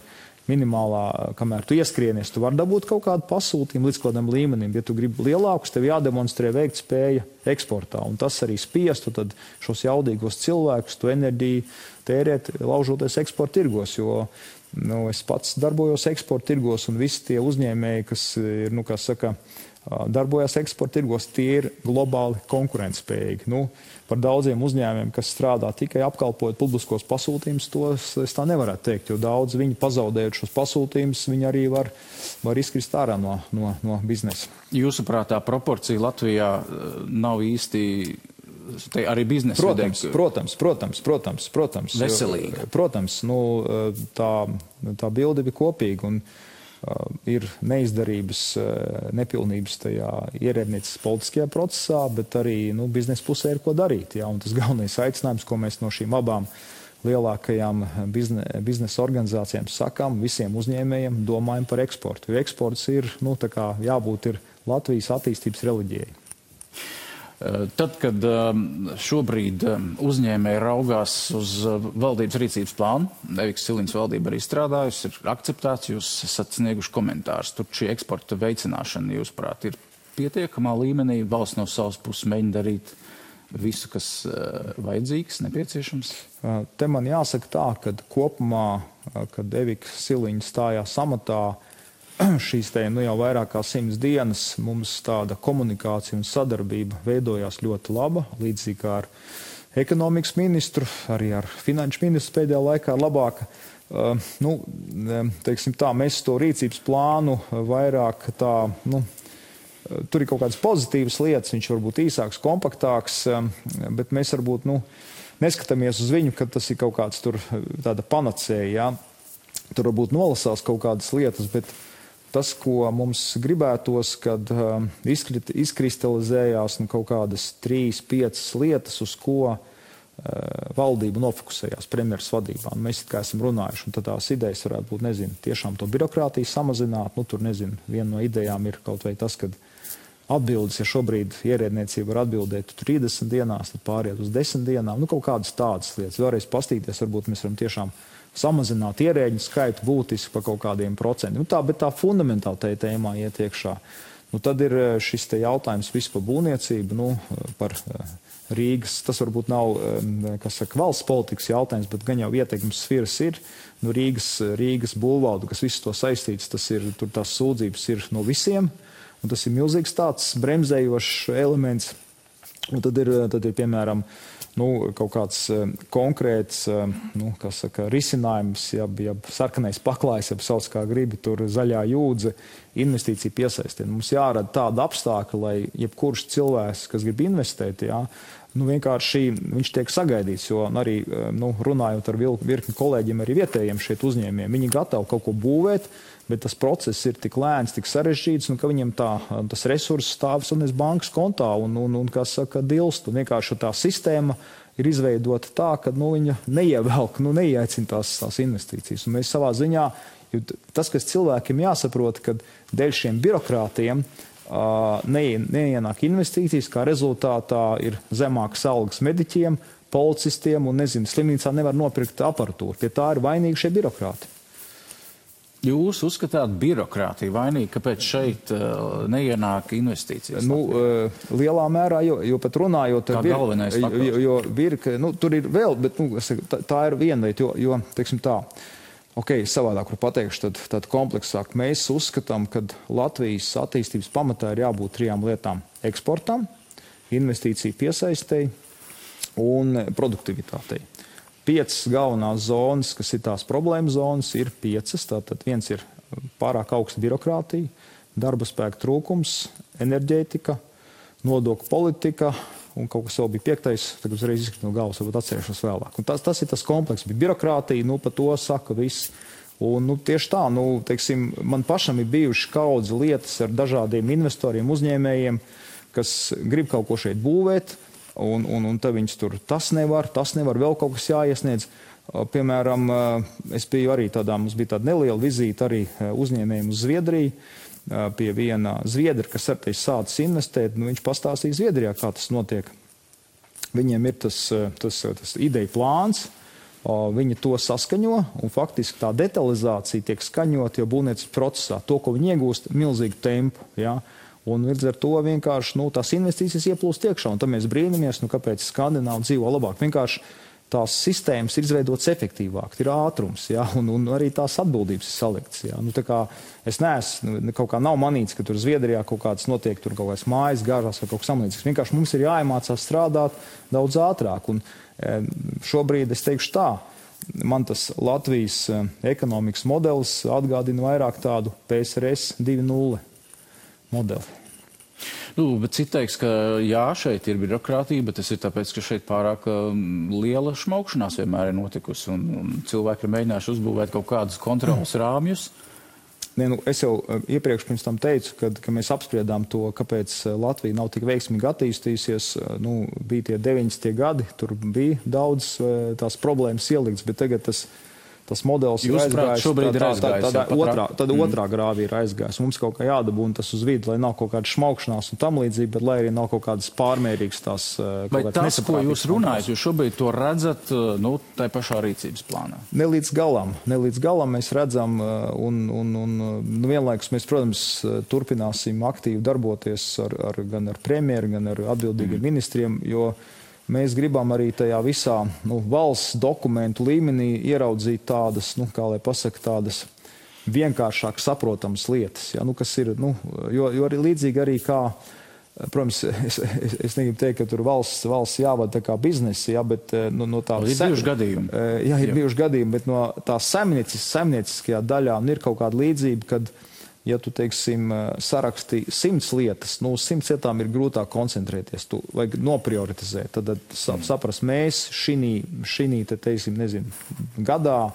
minimālā, kamēr tu ieskrienies, tu vari dabūt kaut kādu pasūtījumu līdz kādam līmenim. Ja tu gribi lielākus, tev jādemonstrē veikt spēja eksportā, un tas arī spiestu tad šos jaudīgos cilvēkus, tu enerģiju tērēt, laužoties eksporta tirgos, jo Nu, es pats darbojos eksporta tirgos, un visi tie uzņēmēji, kas ir, nu, saka, darbojas eksporta tirgos, tie ir globāli konkurētspējīgi. Nu, par daudziem uzņēmumiem, kas strādā tikai apkalpojot publiskos pasūtījumus, tos es tā nevarētu teikt, jo daudz viņi pazaudējot šos pasūtījumus, viņi arī var, var izkrist ārā no, no, no biznesa. Jūsuprāt, tā proporcija Latvijā nav īsti arī biznesa protams, vidē. Protams, protams, protams, protams. Veselīga. Protams, nu, tā, tā bilde bija kopīga un uh, ir neizdarības, uh, nepilnības tajā ierēdnieces politiskajā procesā, bet arī nu, biznesa pusē ir ko darīt. Jā, un tas galvenais aicinājums, ko mēs no šīm abām lielākajām bizne, biznesa organizācijām sakām, visiem uzņēmējiem domājam par eksportu. Jo eksports ir, nu, tā kā jābūt ir Latvijas attīstības reliģijai. Tad, kad šobrīd uzņēmēji raugās uz valdības rīcības plānu, Eviks Siliņas valdība arī strādājusi, ir akceptēts, jūs esat snieguši komentārus. Tur šī eksporta veicināšana, jūsuprāt, ir pietiekamā līmenī, valsts no savas puses mēģina darīt visu, kas vajadzīgs, nepieciešams? Te man jāsaka tā, ka kopumā, kad Evika Siliņa stājās amatā, šīs te nu, jau vairāk kā simts dienas mums tāda komunikācija un sadarbība veidojās ļoti laba, līdzīgi kā ar ekonomikas ministru, arī ar finanšu ministru pēdējā laikā labāka. Uh, nu, teiksim tā, mēs to rīcības plānu vairāk tā, nu, tur ir kaut kādas pozitīvas lietas, viņš varbūt īsāks, kompaktāks, bet mēs varbūt, nu, neskatāmies uz viņu, ka tas ir kaut kāds tur tāda panacēja, jā. Tur varbūt nolasās kaut kādas lietas, bet tas, ko mums gribētos, kad uh, izkristalizējās nu, kaut kādas trīs, piecas lietas, uz ko uh, valdība nofokusējās premjeras vadībā. Un mēs kā esam runājuši, un tās idejas varētu būt, nezinu, tiešām to birokrātiju samazināt. Nu, tur, nezinu, viena no idejām ir kaut vai tas, ka atbildes, ja šobrīd ierēdniecība var atbildēt 30 dienās, tad pāriet uz 10 dienām. Nu, kaut kādas tādas lietas. Vēlreiz pastīties, varbūt mēs varam tiešām samazināt ierēģu skaitu būtiski par kaut kādiem procentiem. Nu, tā, bet tā fundamentāli tajā tēmā iet iekšā. Nu, tad ir eh, šis jautājums vispār par būvniecību, nu, par eh, Rīgas. Tas varbūt nav saka, valsts politikas jautājums, bet gan jau ietekmes sfēras ir. Nu, Rīgas, Rīgas būvvaldu, kas visu to saistīts, tas ir, tur tās sūdzības ir no visiem. Un tas ir milzīgs tāds bremzējošs elements. Un tad ir, tad ir piemēram, nu, kaut kāds uh, konkrēts uh, nu, saka, risinājums, ja, ja sarkanais paklājs, ja sauc kā gribi, tur zaļā jūdze, investīcija piesaistīt. Mums jārada tāda apstākļa, lai jebkurš cilvēks, kas grib investēt, jā, nu, vienkārši viņš tiek sagaidīts. Jo arī nu, runājot ar virkni kolēģiem, arī vietējiem šeit uzņēmējiem, viņi gatavi kaut ko būvēt bet tas process ir tik lēns, tik sarežģīts, nu, ka viņam tā, tas resurss stāv un es bankas kontā un, un, un kā saka, dilst. Un vienkārši tā sistēma ir izveidota tā, ka nu, viņa neievelk, nu, neieaicina tās, tās investīcijas. Un mēs savā ziņā, tas, kas cilvēkiem jāsaprot, ka dēļ šiem birokrātiem ne, neienāk investīcijas, kā rezultātā ir zemākas algas mediķiem, policistiem un, nezinu, slimnīcā nevar nopirkt aparatūru. Pie tā ir vainīgi šie birokrāti. Jūs uzskatāt birokrātiju vainīgi, kāpēc šeit uh, neienāk investīcijas? Nu, uh, lielā mērā, jo, jo pat runājot ar virkni, jo, jo virkni, nu, tur ir vēl, bet nu, tā, tā ir viena lieta, jo, jo, teiksim tā, ok, savādāk var pateikšu, tad, tad kompleksāk. Mēs uzskatām, ka Latvijas attīstības pamatā ir jābūt trijām lietām - eksportam, investīciju piesaistēji un produktivitātei piecas galvenās zonas, kas ir tās problēmas zonas, ir piecas. Tātad viens ir pārāk augsta birokrātija, darba spēka trūkums, enerģētika, nodokļu politika. Un kaut kas vēl bija piektais, tagad uzreiz izkrīt no galvas, varbūt atcerēšos vēlāk. Un tas, tas ir tas komplekss, bet birokrātija, nu, par to saka viss. Un, nu, tieši tā, nu, teiksim, man pašam ir bijuši kaudzi lietas ar dažādiem investoriem, uzņēmējiem, kas grib kaut ko šeit būvēt, un, un, un tad viņas tur tas nevar, tas nevar, vēl kaut kas jāiesniedz. Piemēram, es biju arī tādā, mums bija tāda neliela vizīte arī uzņēmējiem uz Zviedriju pie viena zviedra, kas arī sācis investēt. Nu, viņš pastāstīja Zviedrijā, kā tas notiek. Viņiem ir tas, tas, tas ideja plāns, viņi to saskaņo, un faktiski tā detalizācija tiek skaņot jau būvniecības procesā. To, ko viņi iegūst, milzīgu tempu. Ja? Un līdz ar to vienkārši nu, tās investīcijas ieplūst iekšā. Un tad mēs brīnamies, nu, kāpēc Skandināvi dzīvo labāk. Vienkārši tās sistēmas ir izveidotas efektīvāk, ir ātrums, ja, un, un arī tās atbildības ir saliktas. Ja. Nu, es neesmu, nu, kaut kā nav manīts, ka tur Zviedrijā kaut kādas notiek, tur kaut kādas mājas garās vai kaut kas samlīdzīgs. Vienkārši mums ir jāiemācās strādāt daudz ātrāk. Un, šobrīd es teikšu tā. Man tas Latvijas ekonomikas modelis atgādina vairāk tādu PSRS 2.0 modeli. Nu, citi teiks, ka jā, šeit ir birokrātija, bet tas ir tāpēc, ka šeit pārāk um, liela šmaukšanās vienmēr ir notikusi un, un cilvēki ir mēģinājuši uzbūvēt kaut kādus kontrolas rāmjus. Ne, nu, es jau uh, iepriekš teicu, kad, kad mēs apspriedām to, kāpēc uh, Latvija nav tik veiksmīgi attīstījusies. Uh, nu, bija tie 90. gadi, tur bija daudz tās problēmas ielikts, bet tagad tas tas modelis Jūs ir aizgājis. Šobrīd ir aizgājis. Tā, tā, tā, otrā, tad mm. otrā grāvī ir aizgājis. Mums kaut kā jādabūna tas uz vidu, lai nav kaut kāda šmaukšanās un tam līdzīgi, bet lai arī nav kaut kādas pārmērīgas tās. Vai tas, ko jūs runājat, jūs šobrīd to redzat, nu, tai pašā rīcības plānā? Ne līdz galam. Ne līdz galam mēs redzam, un, un, un nu, vienlaikus mēs, protams, turpināsim aktīvi darboties ar, ar, gan ar premjeru, gan ar atbildīgiem mm. ministriem, jo Mēs gribam arī tajā visā nu, valsts dokumentu līmenī ieraudzīt tādas, nu, kā lai pasaka, tādas vienkāršāk saprotamas lietas. Ja, nu, ir, nu, jo, jo arī līdzīgi arī kā. Protams, es, es, es negribu teikt, ka tur valsts, valsts jāvada kā biznesa, ja, bet nu, no tā ir bijuši gadījumi. Jā, ir jā. bijuši gadījumi, bet no tā saimnieciskajā daļā ir kaut kāda līdzība, kad uh, ja tu, teiksim, eh, saraksti simts lietas, nu, uz simts lietām ir grūtāk koncentrēties, tu vajag noprioritizēt. Tad, tad mm. saprast, mēs šī, te, teiksim, nezinu, gadā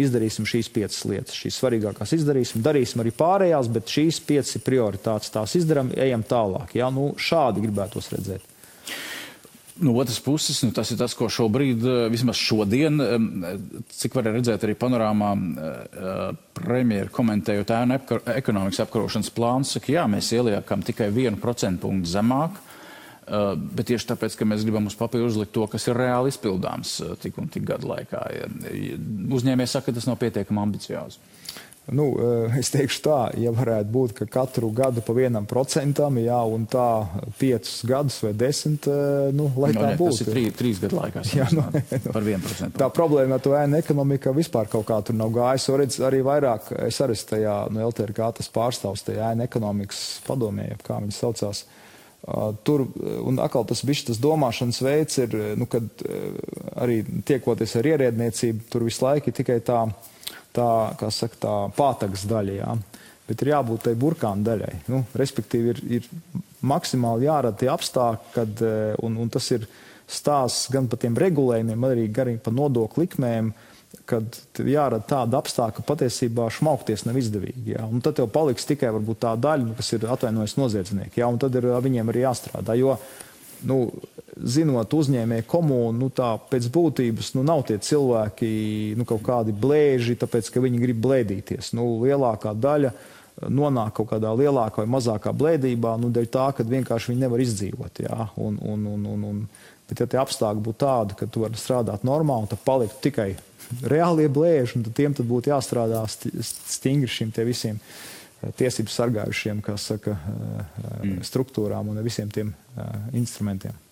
izdarīsim šīs piecas lietas, šīs svarīgākās izdarīsim, darīsim arī pārējās, bet šīs piecas ir prioritātes, tās izdarām, ejam tālāk. Ja? Nu, šādi gribētos redzēt. No otras puses, nu, tas ir tas, ko šobrīd, eh, vismaz šodien, cik var redzēt arī panorāmā, eh, premjeru komentējot ēnu ekonomikas apkarošanas plānu, saka, jā, mēs ieliekam tikai vienu procentu punktu zemāk, eh, bet tieši tāpēc, ka mēs gribam uz papīra uzlikt to, kas ir reāli izpildāms tik un tik gadu laikā. Uzņēmējs saka, ka tas nav pietiekami ambiciozi. Nu, eh, es teikšu tā, ja varētu būt, ka katru gadu pa vienam procentam, jā, un tā piecus gadus vai desmit, eh, nu, lai no, tā ne, būtu. Tas ir trī, trīs gadu laikā. Jā, nu, nu, par vienu procentu. Tā problēma ar to ēnu ekonomiku vispār kaut kā tur nav gājis. Redz, arī vairāk, es arī tajā, nu, LTRK tas pārstāvs tajā ēnu ekonomikas padomē, kā viņi saucās. Uh, tur, un atkal tas bišķi tas domāšanas veids ir, nu, kad uh, arī tiekoties ar ierēdniecību, tur visu laiku ir tikai tā, tā, saka, tā pātagas daļa. Jā. Bet ir jābūt tai burkāna daļai. Nu, respektīvi, ir, ir maksimāli jārada tie apstākļi, kad, eh, un, un tas ir stāsts gan par tiem regulējumiem, arī gan par nodokļu likmēm, kad jārada tāda apstākļa, ka patiesībā šmaukties nav izdevīgi. Jā. Un tad jau paliks tikai varbūt, tā daļa, nu, kas ir atvainojas noziedznieki. Jā, un tad ir viņiem arī jāstrādā. Jo, nu, zinot uzņēmēju komunu, nu, tā pēc būtības nu, nav tie cilvēki nu, kaut kādi blēži, tāpēc ka viņi grib blēdīties. Nu, lielākā daļa nonāk kaut kādā lielākā vai mazākā blēdībā, nu, dēļ tā, ka vienkārši viņi nevar izdzīvot. Jā, un, un, un, un, un, bet, ja tie apstākļi būtu tādi, ka tu vari strādāt normāli, tad paliktu tikai reālie blēži, un tad tiem tad būtu jāstrādā stingri te visiem eh, tiesību sargājušiem, kā saka, eh, mm. struktūrām un visiem tiem instrumentiem.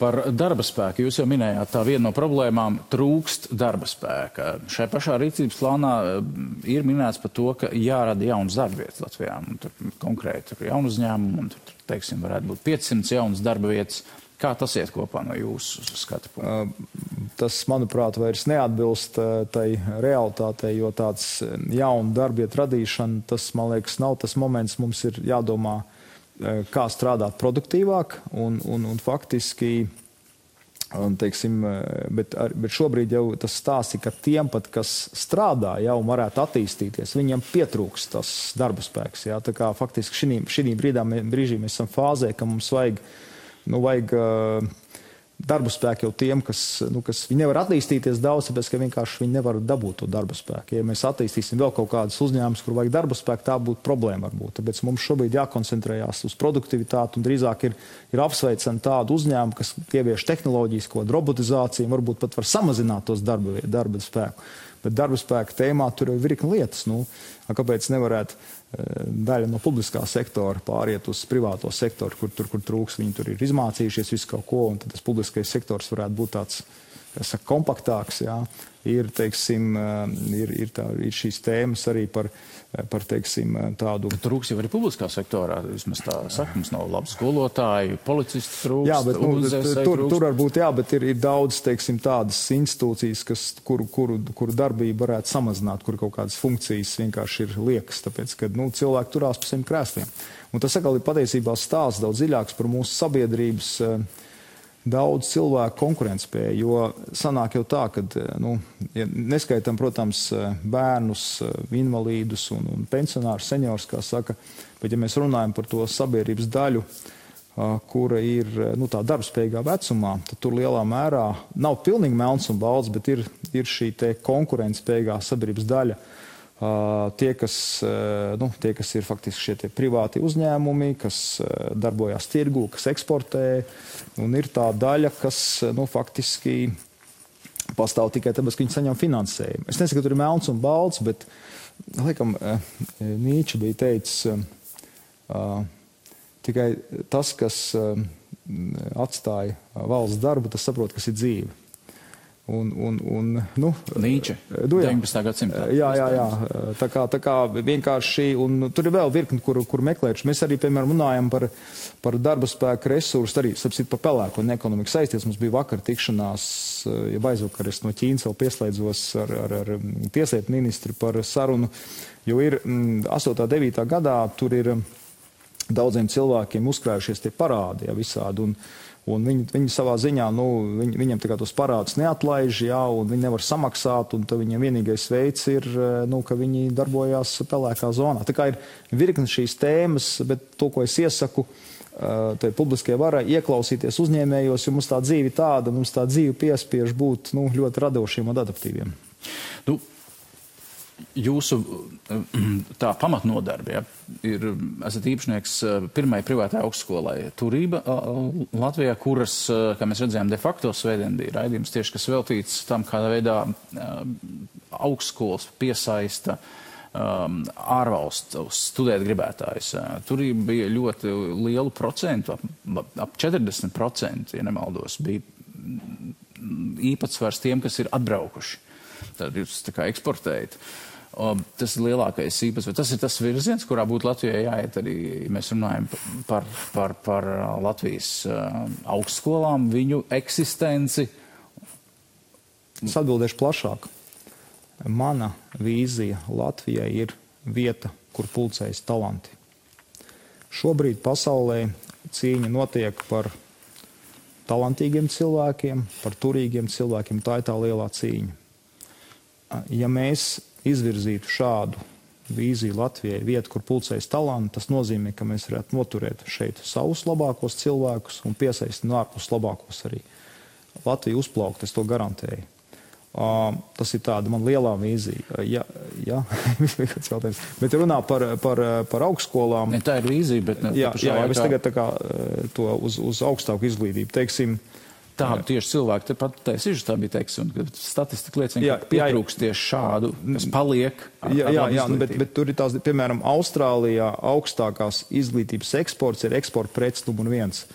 Par darba spēku jūs jau minējāt, tā viena no problēmām trūkst darba spēka. Šai pašā rīcības plānā eh, ir minēts par to, ka jārada jaunas darba vietas Latvijā. Un tur konkrēti tur jaunu uzņēmumu, un tur, teiksim, varētu būt 500 jaunas darba vietas. Kā tas iet kopā no jūsu skatu punkta? Tas, manuprāt, vairs neatbilst tai realitātei, jo tāds jaunu darba vietu radīšana, tas, man liekas, nav tas moments, mums ir jādomā Eh, kā strādāt produktīvāk un, un, un faktiski. Un, teiksim, eh, bet, bet šobrīd jau tas stāsts ir, ka tiem, pat, kas strādā, jau varētu attīstīties, viņiem pietrūks tas darba spēks. Jā. Tā kā faktiski šī brīdī mēs esam fāzē, ka mums vajag, nu, vajag uh, darba spēku jau tiem, kas, nu, kas nevar attīstīties daudz, tāpēc ka vienkārši viņi nevar dabūt to darba spēku. Ja mēs attīstīsim vēl kaut kādus uzņēmumus, kur vajag darba spēku, tā būtu problēma varbūt. Tāpēc mums šobrīd jākoncentrējās uz produktivitāti un drīzāk ir, ir apsveicami tādu uzņēmumu, kas ievieš tehnoloģijas, ko robotizāciju, varbūt pat var samazināt tos darba, darba spēku. Bet darba spēka tēmā tur ir virkni lietas. Nu, kāpēc nevarētu daļa no publiskā sektora pāriet uz privāto sektoru, kur tur, kur trūks. Viņi tur ir izmācījušies visu kaut ko, un tas publiskais sektors varētu būt tāds saka, kompaktāks. Jā. Ir, teiksim, eh, ir, ir, tā, ir šīs tēmas arī par Eh, par teiksim, eh, tādu. Bet trūks jau arī publiskā sektorā. Vismaz tā saka, mums nav labi skolotāji, policisti trūks. Jā, bet nu, tur, tur varbūt jā, bet ir, ir daudz, teiksim, tādas institūcijas, kas, kuru, kuru, kuru darbību varētu samazināt, kur kaut kādas funkcijas vienkārši ir liekas, tāpēc, ka nu, cilvēki turās pa saviem krēsliem. Un tas atkal ir patiesībā stāsts daudz dziļāks par mūsu sabiedrības. Uh, daudz cilvēku konkurētspēju. Jo sanāk jau tā, ka nu, ja neskaitam, protams, bērnus, invalīdus un, un pensionārus, seniorus, kā saka, bet ja mēs runājam par to sabiedrības daļu, kura ir nu, tā darbspējīgā vecumā, tad tur lielā mērā nav pilnīgi melns un balts, bet ir, ir šī konkurētspējīgā sabiedrības daļa. Tie, kas, nu, tie, kas ir faktiski šie privāti uzņēmumi, kas darbojas tirgu, kas eksportē, un ir tā daļa, kas nu, faktiski pastāv tikai tāpēc, ka viņi saņem finansējumu. Es nesaku, ka tur ir melns un balts, bet, laikam, Nīča bija teicis, Tikai tas, kas atstāja valsts darbu, tas saprot, kas ir dzīve. Un, un, un, nu, Nīče, nu, jā, 19. gadsimtā. Jā, jā, jā. Tā kā, tā kā vienkārši, un tur ir vēl virkni, kur, kur meklēt. Mēs arī, piemēram, runājam par, par darba spēku resursu, arī, sapsit, par pelēko un ekonomiku saistīts. Mums bija vakar tikšanās, ja aizvakar es no Ķīnas vēl pieslēdzos ar, ar, ar tieslietu ministru par sarunu, jo ir 8. un 9. gadā tur ir daudziem cilvēkiem uzkrājušies tie parādi ja, visādi. Un, un viņi, viņi savā ziņā, nu, viņi, viņiem tos parādus neatlaiž, jā, un viņi nevar samaksāt, un viņiem vienīgais veids ir, nu, ka viņi darbojās pelēkā zonā. Tā kā ir virkni šīs tēmas, bet to, ko es iesaku, tai publiskajai varai ieklausīties uzņēmējos, jo mums tā dzīve tāda, mums tā dzīve piespiež būt nu, ļoti radošiem un adaptīviem. Nu, jūsu tā pamatnodarbe ja, ir, esat īpašnieks eh, pirmai privātai augstskolai Turība Latvijā, kuras, eh, kā mēs redzējām, de facto svētdien bija raidījums tieši, kas veltīts tam, kādā veidā eh, augstskolas piesaista um, ārvalstu studēt gribētājus. Tur bija ļoti lielu procentu, ap, ap 40%, ja nemaldos, bija īpatsvars tiem, kas ir atbraukuši. Tad jūs tā kā eksportējat. Uh, Tas ir lielākais īpatsvars. Tas ir tas virziens, kurā būtu Latvijai jāiet arī, ja mēs runājam par, par, par Latvijas augstskolām, viņu eksistenci. Es atbildēšu plašāk. Mana vīzija Latvijai ir vieta, kur pulcējas talanti. Šobrīd pasaulē cīņa notiek par talantīgiem cilvēkiem, par turīgiem cilvēkiem. Tā ir tā lielā cīņa. Ja mēs izvirzītu šādu vīziju Latvijai, vietu, kur pulcējas talanti, tas nozīmē, ka mēs varētu noturēt šeit savus labākos cilvēkus un piesaistīt no ārpus labākos arī. Latvija uzplaukt, es to garantēju. Uh, tas ir tāda man lielā vīzija. Ja, ja, bet runā par, par, par augstskolām. Ne, tā ir vīzija, bet ne, jā, jā, jā, es tagad tā kā to uz, uz augstāku izglītību. Teiksim, Tādu tieši cilvēku tepat taisīšu, tā bija teiks, un statistika liecina, jā, ka pietrūkst tieši šādu, kas paliek. Ar, jā, jā, jā bet, bet tur ir tās, piemēram, Austrālijā augstākās izglītības eksports ir eksporta prets numur viens.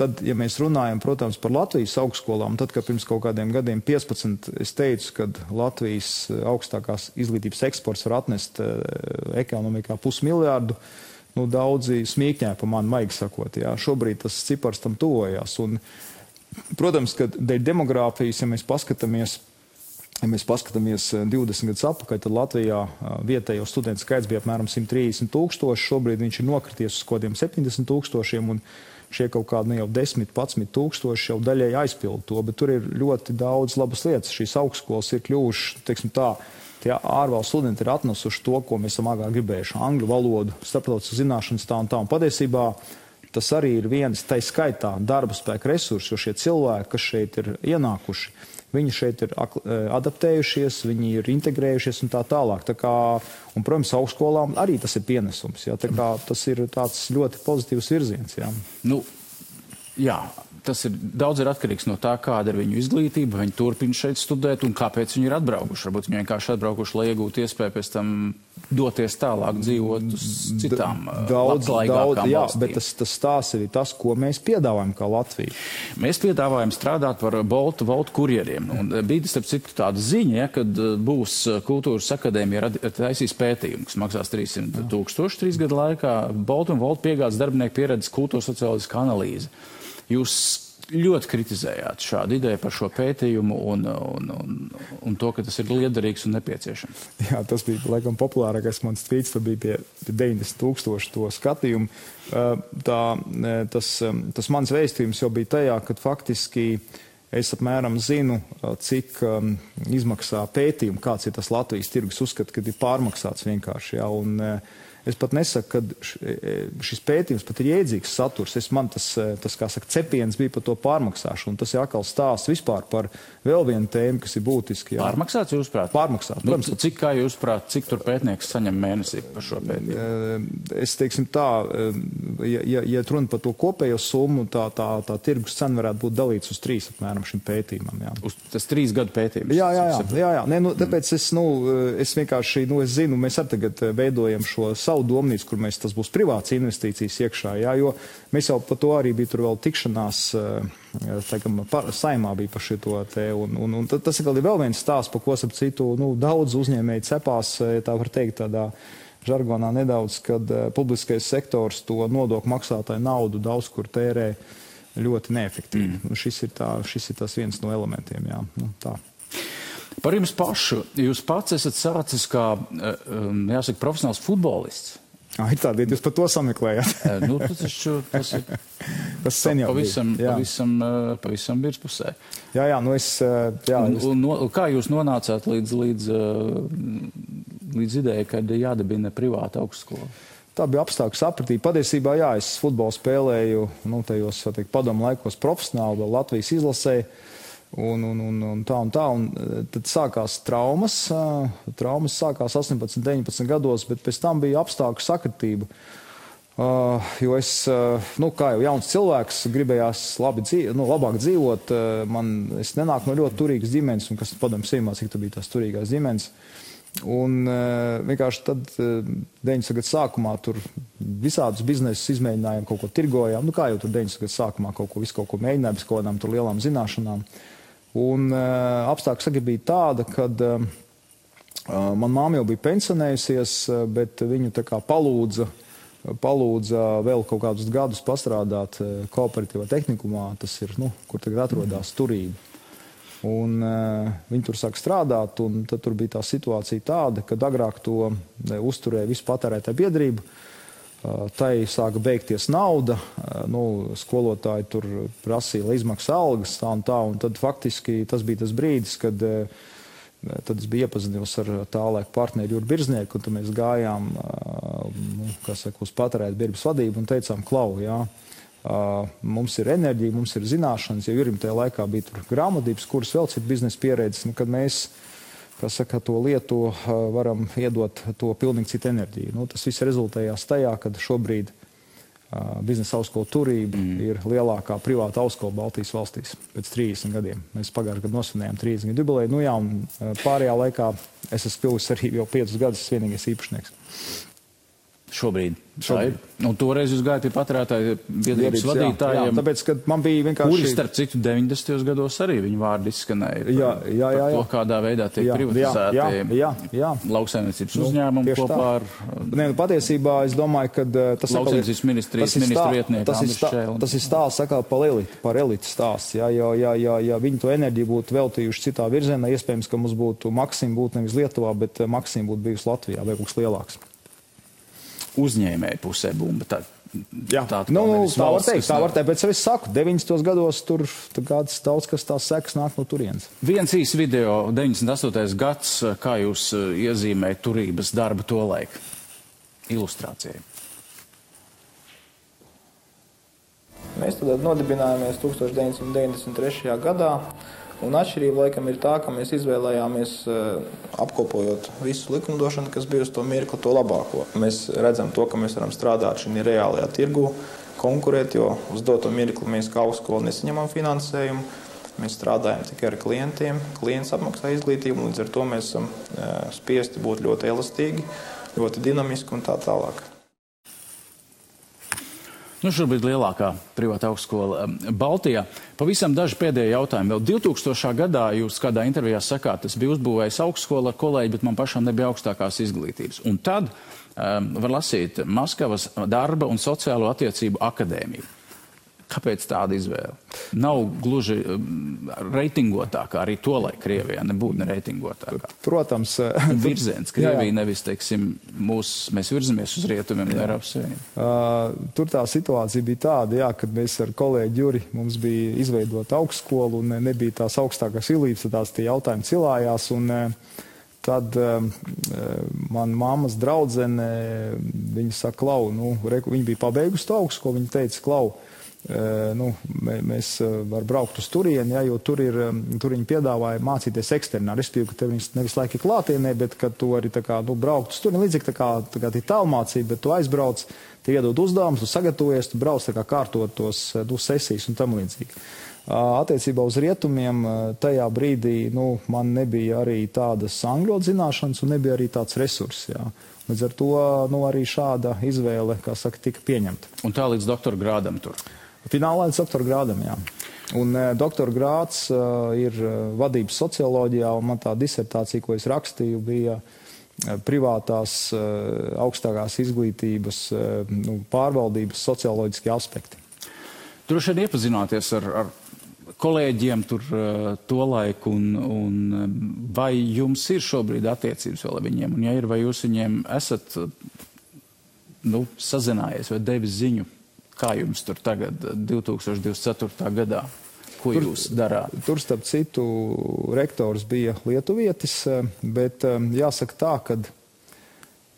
Tad, ja mēs runājam, protams, par Latvijas augstskolām, tad, kad pirms kaut kādiem gadiem 15 es teicu, ka Latvijas augstākās izglītības eksports var atnest uh, ekonomikā pusmiljārdu, nu, daudzi smīkņē pa mani, maigi sakot, jā, šobrīd tas cipars tam tuvojās. Un, uh, Protams, ka dēļ demogrāfijas, ja mēs paskatāmies, ja mēs paskatāmies 20 eh, gadus atpakaļ, tad Latvijā eh, vietējo studentu skaits bija apmēram 130 tūkstoši. Šobrīd viņš ir nokrities uz kaut kādiem 70 tūkstošiem. Un, šie kaut kādi nu, jau 10, 11 tūkstoši jau daļai aizpild to, bet tur ir ļoti daudz labas lietas. Šīs augstskolas ir kļuvušas, teiksim tā, tie ārvalstu studenti ir atnesuši to, ko mēs esam agrāk gribējuši - angļu valodu, starptautiskas zināšanas tā un tā. Un patiesībā tas arī ir viens, tai skaitā darba spēka resursi, jo šie cilvēki, kas šeit ir ienākuši, viņi šeit ir e, adaptējušies, viņi ir integrējušies un tā tālāk. Tā kā, un, protams, augstskolām arī tas ir pienesums. Jā, tā kā, tas ir tāds ļoti pozitīvs virziens. Jā. Nu, jā, tas ir daudz ir atkarīgs no tā, kāda ir viņu izglītība, viņi turpina šeit studēt un kāpēc viņi ir atbraukuši. Varbūt viņi vienkārši atbraukuši, lai iegūtu iespēju pēc tam doties tālāk, dzīvot uz citām daudz, daudz, jā, valstīm. bet tas, tas stāsts ir tas, ko mēs piedāvājam kā Latvija. Mēs piedāvājam strādāt par Boltu, Voltu kurjeriem. Un bija, starp citu, tāda ziņa, ja, kad būs kultūras akadēmija taisīs pētījumu, kas maksās 300 tūkstoši trīs gadu laikā. Boltu un Voltu piegādes darbinieku pieredzes kultūras sociāliska analīze. Jūs ļoti kritizējāt šādu ideju par šo pētījumu un, un, un, un to, ka tas ir liederīgs un nepieciešams. Jā, tas bija laikam populārākais mans tvīts, tad bija pie, pie 90 tūkstoši to skatījumu. Tā, tas, tas mans vēstījums jau bija tajā, ka faktiski es apmēram zinu, cik um, izmaksā pētījumu, kāds ir tas Latvijas tirgus uzskata, kad ir pārmaksāts vienkārši. Jā, un, uh, Es pat nesaku, ka e, e, šis pētījums pat ir jēdzīgs saturs. Es man tas, e, tas kā saka, cepiens bija par to pārmaksāšanu. Tas ir atkal stāsts vispār par vēl vienu tēmu, kas ir būtiski. Jā. Pārmaksāts, jūsuprāt? Pārmaksāts, nu, protams. Cik, kā jūsuprāt, cik tur pētnieks saņem mēnesī par šo pētījumu? Es teiksim tā, ja, ja, ja runa par to kopējo summu, tā, tā, tā tirgus cena varētu būt dalīts uz trīs apmēram šim pētījumam. Jā. Uz tas trīs gadu pētījums? Jā, jā, jā. jā, jā. Nē, nu, tāpēc es, nu, es vienkārši, nu, es zinu, mēs arī tagad veidojam šo savu domnīcu, kur mēs tas būs privāts investīcijas iekšā, jā, jo mēs jau par to arī bija tur vēl tikšanās, eh, tagad saimā bija par šito te, un, un, un tas ir vēl viens stāsts, par ko, ap citu, nu, daudz uzņēmēji cepās, eh, tā var teikt, tādā žargonā nedaudz, kad uh, publiskais sektors to nodokļu maksātāju naudu daudz kur tērē ļoti neefektīvi. Mm. Šis, ir tā, šis ir tas viens no elementiem. Jā. Nu, tā. Par jums pašu. Jūs pats esat sācis kā, eh, um, jāsaka, profesionāls futbolists. Tāda lieta, jūs par to sameklējat. Eh, nu, tas, taču, tas ir tas sen jau pavisam, bija. pavisam, pavisam, pavisam virspusē. Jā, jā, nu es, jā. Un, un, no, kā jūs nonācāt līdz, līdz, līdz idejai, kad jādabina privāta augstskola? Tā bija apstākļu sapratība. Patiesībā, jā, es futbolu spēlēju, nu, tajos, teikt, padomu laikos profesionāli, vēl Latvijas izlasēju. Un, un, un, un tā un tā. Un e, tad sākās traumas. Traumas sākās 18, 19 gados, bet pēc tam bija apstākļu sakritība. Uh, jo es, uh, nu, kā jau jauns cilvēks, gribējās labi dzīvo, nu, labāk dzīvot. Uh, man, es nenāku no ļoti turīgas ģimenes, un kas padomju sīmā, cik tā bija tās turīgās ģimenes. Un uh, vienkārši tad, uh, 90. gadu sākumā, tur visādus biznesus izmēģinājām, kaut ko tirgojām. Nu, kā jau tur 90. gadu sākumā kaut ko, visu kaut ko mēģinājām, bez kaut kādām lielām zināšanām. Uh, Un uh, apstākļi saka, bija tāda, ka uh, man māma jau bija pensionējusies, bet viņu tā kā palūdza, palūdza vēl kaut kādus gadus pastrādāt kooperatīvā tehnikumā, tas ir, nu, kur tagad atrodas turība. Un, uh, viņi tur sāk strādāt, un tad tur bija tā situācija tāda, ka agrāk to uzturēja visu patērētāju biedrību. Uh, Tai sāka beigties nauda, nu, skolotāji tur prasīja, lai izmaksā algas tā un tā, un tad faktiski tas bija tas brīdis, kad tad es biju iepazinies ar tā laika partneri Juru Birznieku, un tad mēs gājām, nu, kas saka, uz patērēt birbas vadību un teicām, klau, jā, mums ir enerģija, mums ir zināšanas, jo Jurim tajā laikā bija tur grāmatības, kuras vēl citu biznesa pieredzes, nu, kad mēs kas saka, to lietu varam iedot to pilnīgi citu enerģiju. Nu, tas viss rezultējās tajā, ka šobrīd biznesa augstskola turība mm. ir lielākā privāta augstskola Baltijas valstīs pēc 30 gadiem. Mēs pagājušajā gadā nosvinējām 30 gadu jubileju. Nu, jā, pārējā laikā es esmu kļuvis arī jau 5 gadus vienīgais īpašnieks. Šobrīd. Šobrīd. Un toreiz jūs gājāt pie patērētāju biedrības vadītājiem. Jā, tāpēc, kad man bija vienkārši... Kuri, starp citu, 90. gados arī viņu vārdi izskanēja. Par, jā, jā, jā. jā. To, kādā veidā tiek jā, privatizēti jā, jā, jā. lauksaimniecības nu, uzņēmumi kopā tā. ar... Nē, nu, patiesībā es domāju, ka uh, tas, lauksaimniecības ministrijas ministru vietnieki. Tas ir, stā, tas ir stāsts atkal par elitu, par elitu stāsts. Jā, jo, ja, ja, ja viņi to enerģiju būtu veltījuši citā virzienā, iespējams, ka mums būtu Maksim būtu nevis Lietuvā, bet uh, Maksim būtu bijusi Latvijā vai kaut kas lielāks uzņēmēju pusē bumba. Tā, Jā, tā, nu, tā var teikt. Tā var teikt, bet es saku, 90. gados tur kāds daudz kas tās sekas nāk no turienes. Viens īs video, 98. gads, kā jūs eh, iezīmējat turības darbu to laiku. Ilustrācijai. Mēs tad nodibinājāmies 1993. gadā. Un atšķirība laikam ir tā, ka mēs izvēlējāmies, eh, apkopojot visu likumdošanu, kas bija uz to mirkli, to labāko. Mēs redzam to, ka mēs varam strādāt šajā reālajā tirgu, konkurēt, jo uz doto mirkli mēs kā augstskola nesaņemam finansējumu. Mēs strādājam tikai ar klientiem, klients apmaksā izglītību, līdz ar to mēs esam eh, spiesti būt ļoti elastīgi, ļoti dinamiski un tā tālāk. Nu, šobrīd lielākā privāta augstskola Baltijā. Pavisam daži pēdējie jautājumi. Vēl 2000. gadā jūs kādā intervijā sakāt, es biju uzbūvējis augstskolu ar kolēģi, bet man pašam nebija augstākās izglītības. Un tad um, var lasīt Maskavas darba un sociālo attiecību akadēmiju. Kāpēc tāda izvēle? Nav gluži um, reitingotākā, arī to laiku Krievijā nebūtu nereitingotākā. Protams. Virziens Krievija jā, jā. nevis, teiksim, mūs, mēs virzamies uz rietumiem un Eiropas Savienību. Uh, tur tā situācija bija tāda, jā, kad mēs ar kolēģi Juri, mums bija izveidota augstskola un nebija tās augstākās ilības, tad tās tie jautājumi cilājās. Un, uh, Tad um, man mammas draudzene, viņa saka, klau, nu, reku, viņa bija pabeigusi to augstu, ko viņa teica, klau, uh, nu, mēs varam braukt uz turieni, ja, jo tur, ir, tur viņi piedāvāja mācīties eksternā. Respektīvi, ka tev viņas nevis laika ir klātienē, bet ka tu arī tā kā, nu, braukt uz turieni, līdzīgi tā kā, tā kā tī tālmācība, bet tu aizbrauc, tie iedod uzdevumus, tu sagatavojies, tu brauc tā kā kārtot tos, tos sesijas un tam līdzīgi. Attiecībā uz rietumiem tajā brīdī nu, man nebija arī tādas angļu zināšanas un nebija arī tāds resurss. Jā. Līdz ar to nu, arī šāda izvēle, kā saka, tika pieņemta. Un tā līdz doktora grādam tur? Finālā līdz doktora grādam, jā. Un e, doktora grāds uh, ir vadības socioloģijā, un man tā disertācija, ko es rakstīju, bija privātās uh, augstākās izglītības, uh, nu, pārvaldības socioloģiskie aspekti. Droši vien iepazināties ar, ar kolēģiem tur to laiku, un, un eh, vai jums ir šobrīd attiecības vēl ar viņiem, un ja ir, vai jūs viņiem esat nu, sazinājies vai devis ziņu, kā jums tur tagad 2024. gadā? Ko tur, jūs darāt? Tur, starp citu, rektors bija Lietuvietis, bet jāsaka tā, ka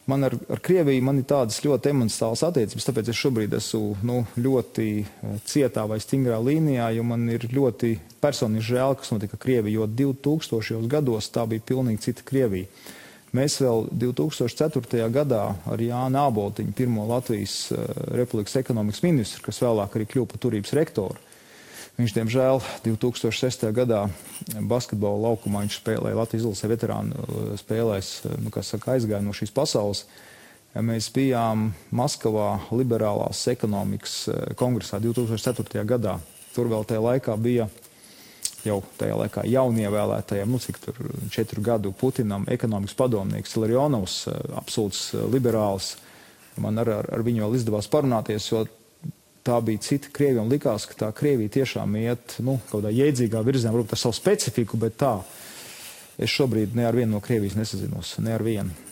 Man ar, ar Krieviju man ir tādas ļoti emocionālas attiecības, tāpēc es šobrīd esmu nu, ļoti eh, cietā vai stingrā līnijā, jo man ir ļoti personīgi žēl, kas notika Krievijā, jo 2000. gados tā bija pilnīgi cita Krievija. Mēs vēl 2004. gadā ar Jānu Āboltiņu, pirmo Latvijas uh, Republikas ekonomikas ministru, kas vēlāk arī kļuva par turības rektoru, Viņš, diemžēl, 2006. gadā basketbola laukumā viņš spēlēja Latvijas izlasē veterānu uh, spēlēs, uh, nu, kas saka, aizgāja no šīs pasaules. Mēs bijām Maskavā liberālās ekonomikas kongresā 2004. gadā. Tur vēl tajā laikā bija jau tajā laikā jaunievēlētajam, nu cik tur četru gadu Putinam, ekonomikas padomnieks Ilarionovs, absolūts liberāls. Man ar, ar, ar viņu vēl izdevās parunāties, jo tā bija cita Krievija un likās, ka tā Krievija tiešām iet nu, kaut kādā jēdzīgā virzienā, varbūt ar savu specifiku, bet tā. Es šobrīd ne ar vienu no Krievijas nesazinos, ne ar vienu.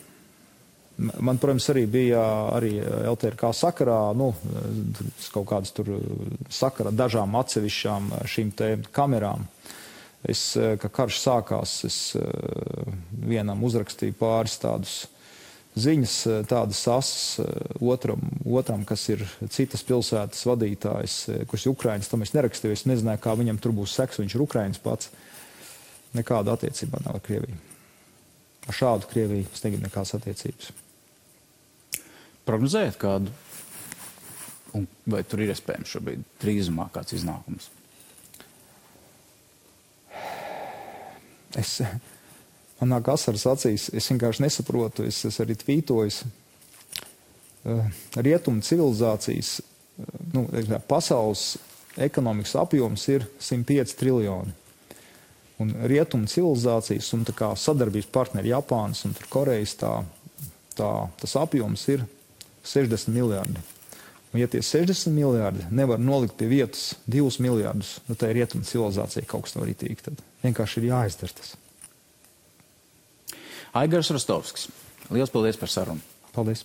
Man, protams, arī bija arī LTRK sakarā, nu, kaut kādas tur sakara dažām atsevišķām šīm te kamerām. Es, kad karš sākās, es vienam uzrakstīju pāris tādus ziņas eh, tādas asas eh, otram, otram, kas ir citas pilsētas vadītājs, eh, kurš ir Ukraiņš, tam es nerakstīju. Es nezināju, kā viņam tur būs seks, viņš ir Ukraiņš pats. Nekāda attiecība nav ar Krieviju. Ar šādu Krieviju es negribu nekādas attiecības. Prognozēt kādu, un vai tur ir iespējams šobrīd drīzumā kāds iznākums? Es, man nāk asaras acīs. Es vienkārši nesaprotu, es, es arī tvītoju. Uh, rietumu civilizācijas, uh, nu, pasaules ekonomikas apjoms ir 105 triljoni. Un rietumu civilizācijas un sadarbības partneri Japānas un Korejas tā, tā, tas apjoms ir 60 miljardi. Un, ja tie 60 miljardi nevar nolikt pie vietas 2 miljardus, nu, tā ir rietumu civilizācija kaut kas no rītīgi. Tad vienkārši ir jāizdara tas. Aigars Rostovskis. Lielas paldies par sarunu. Paldies!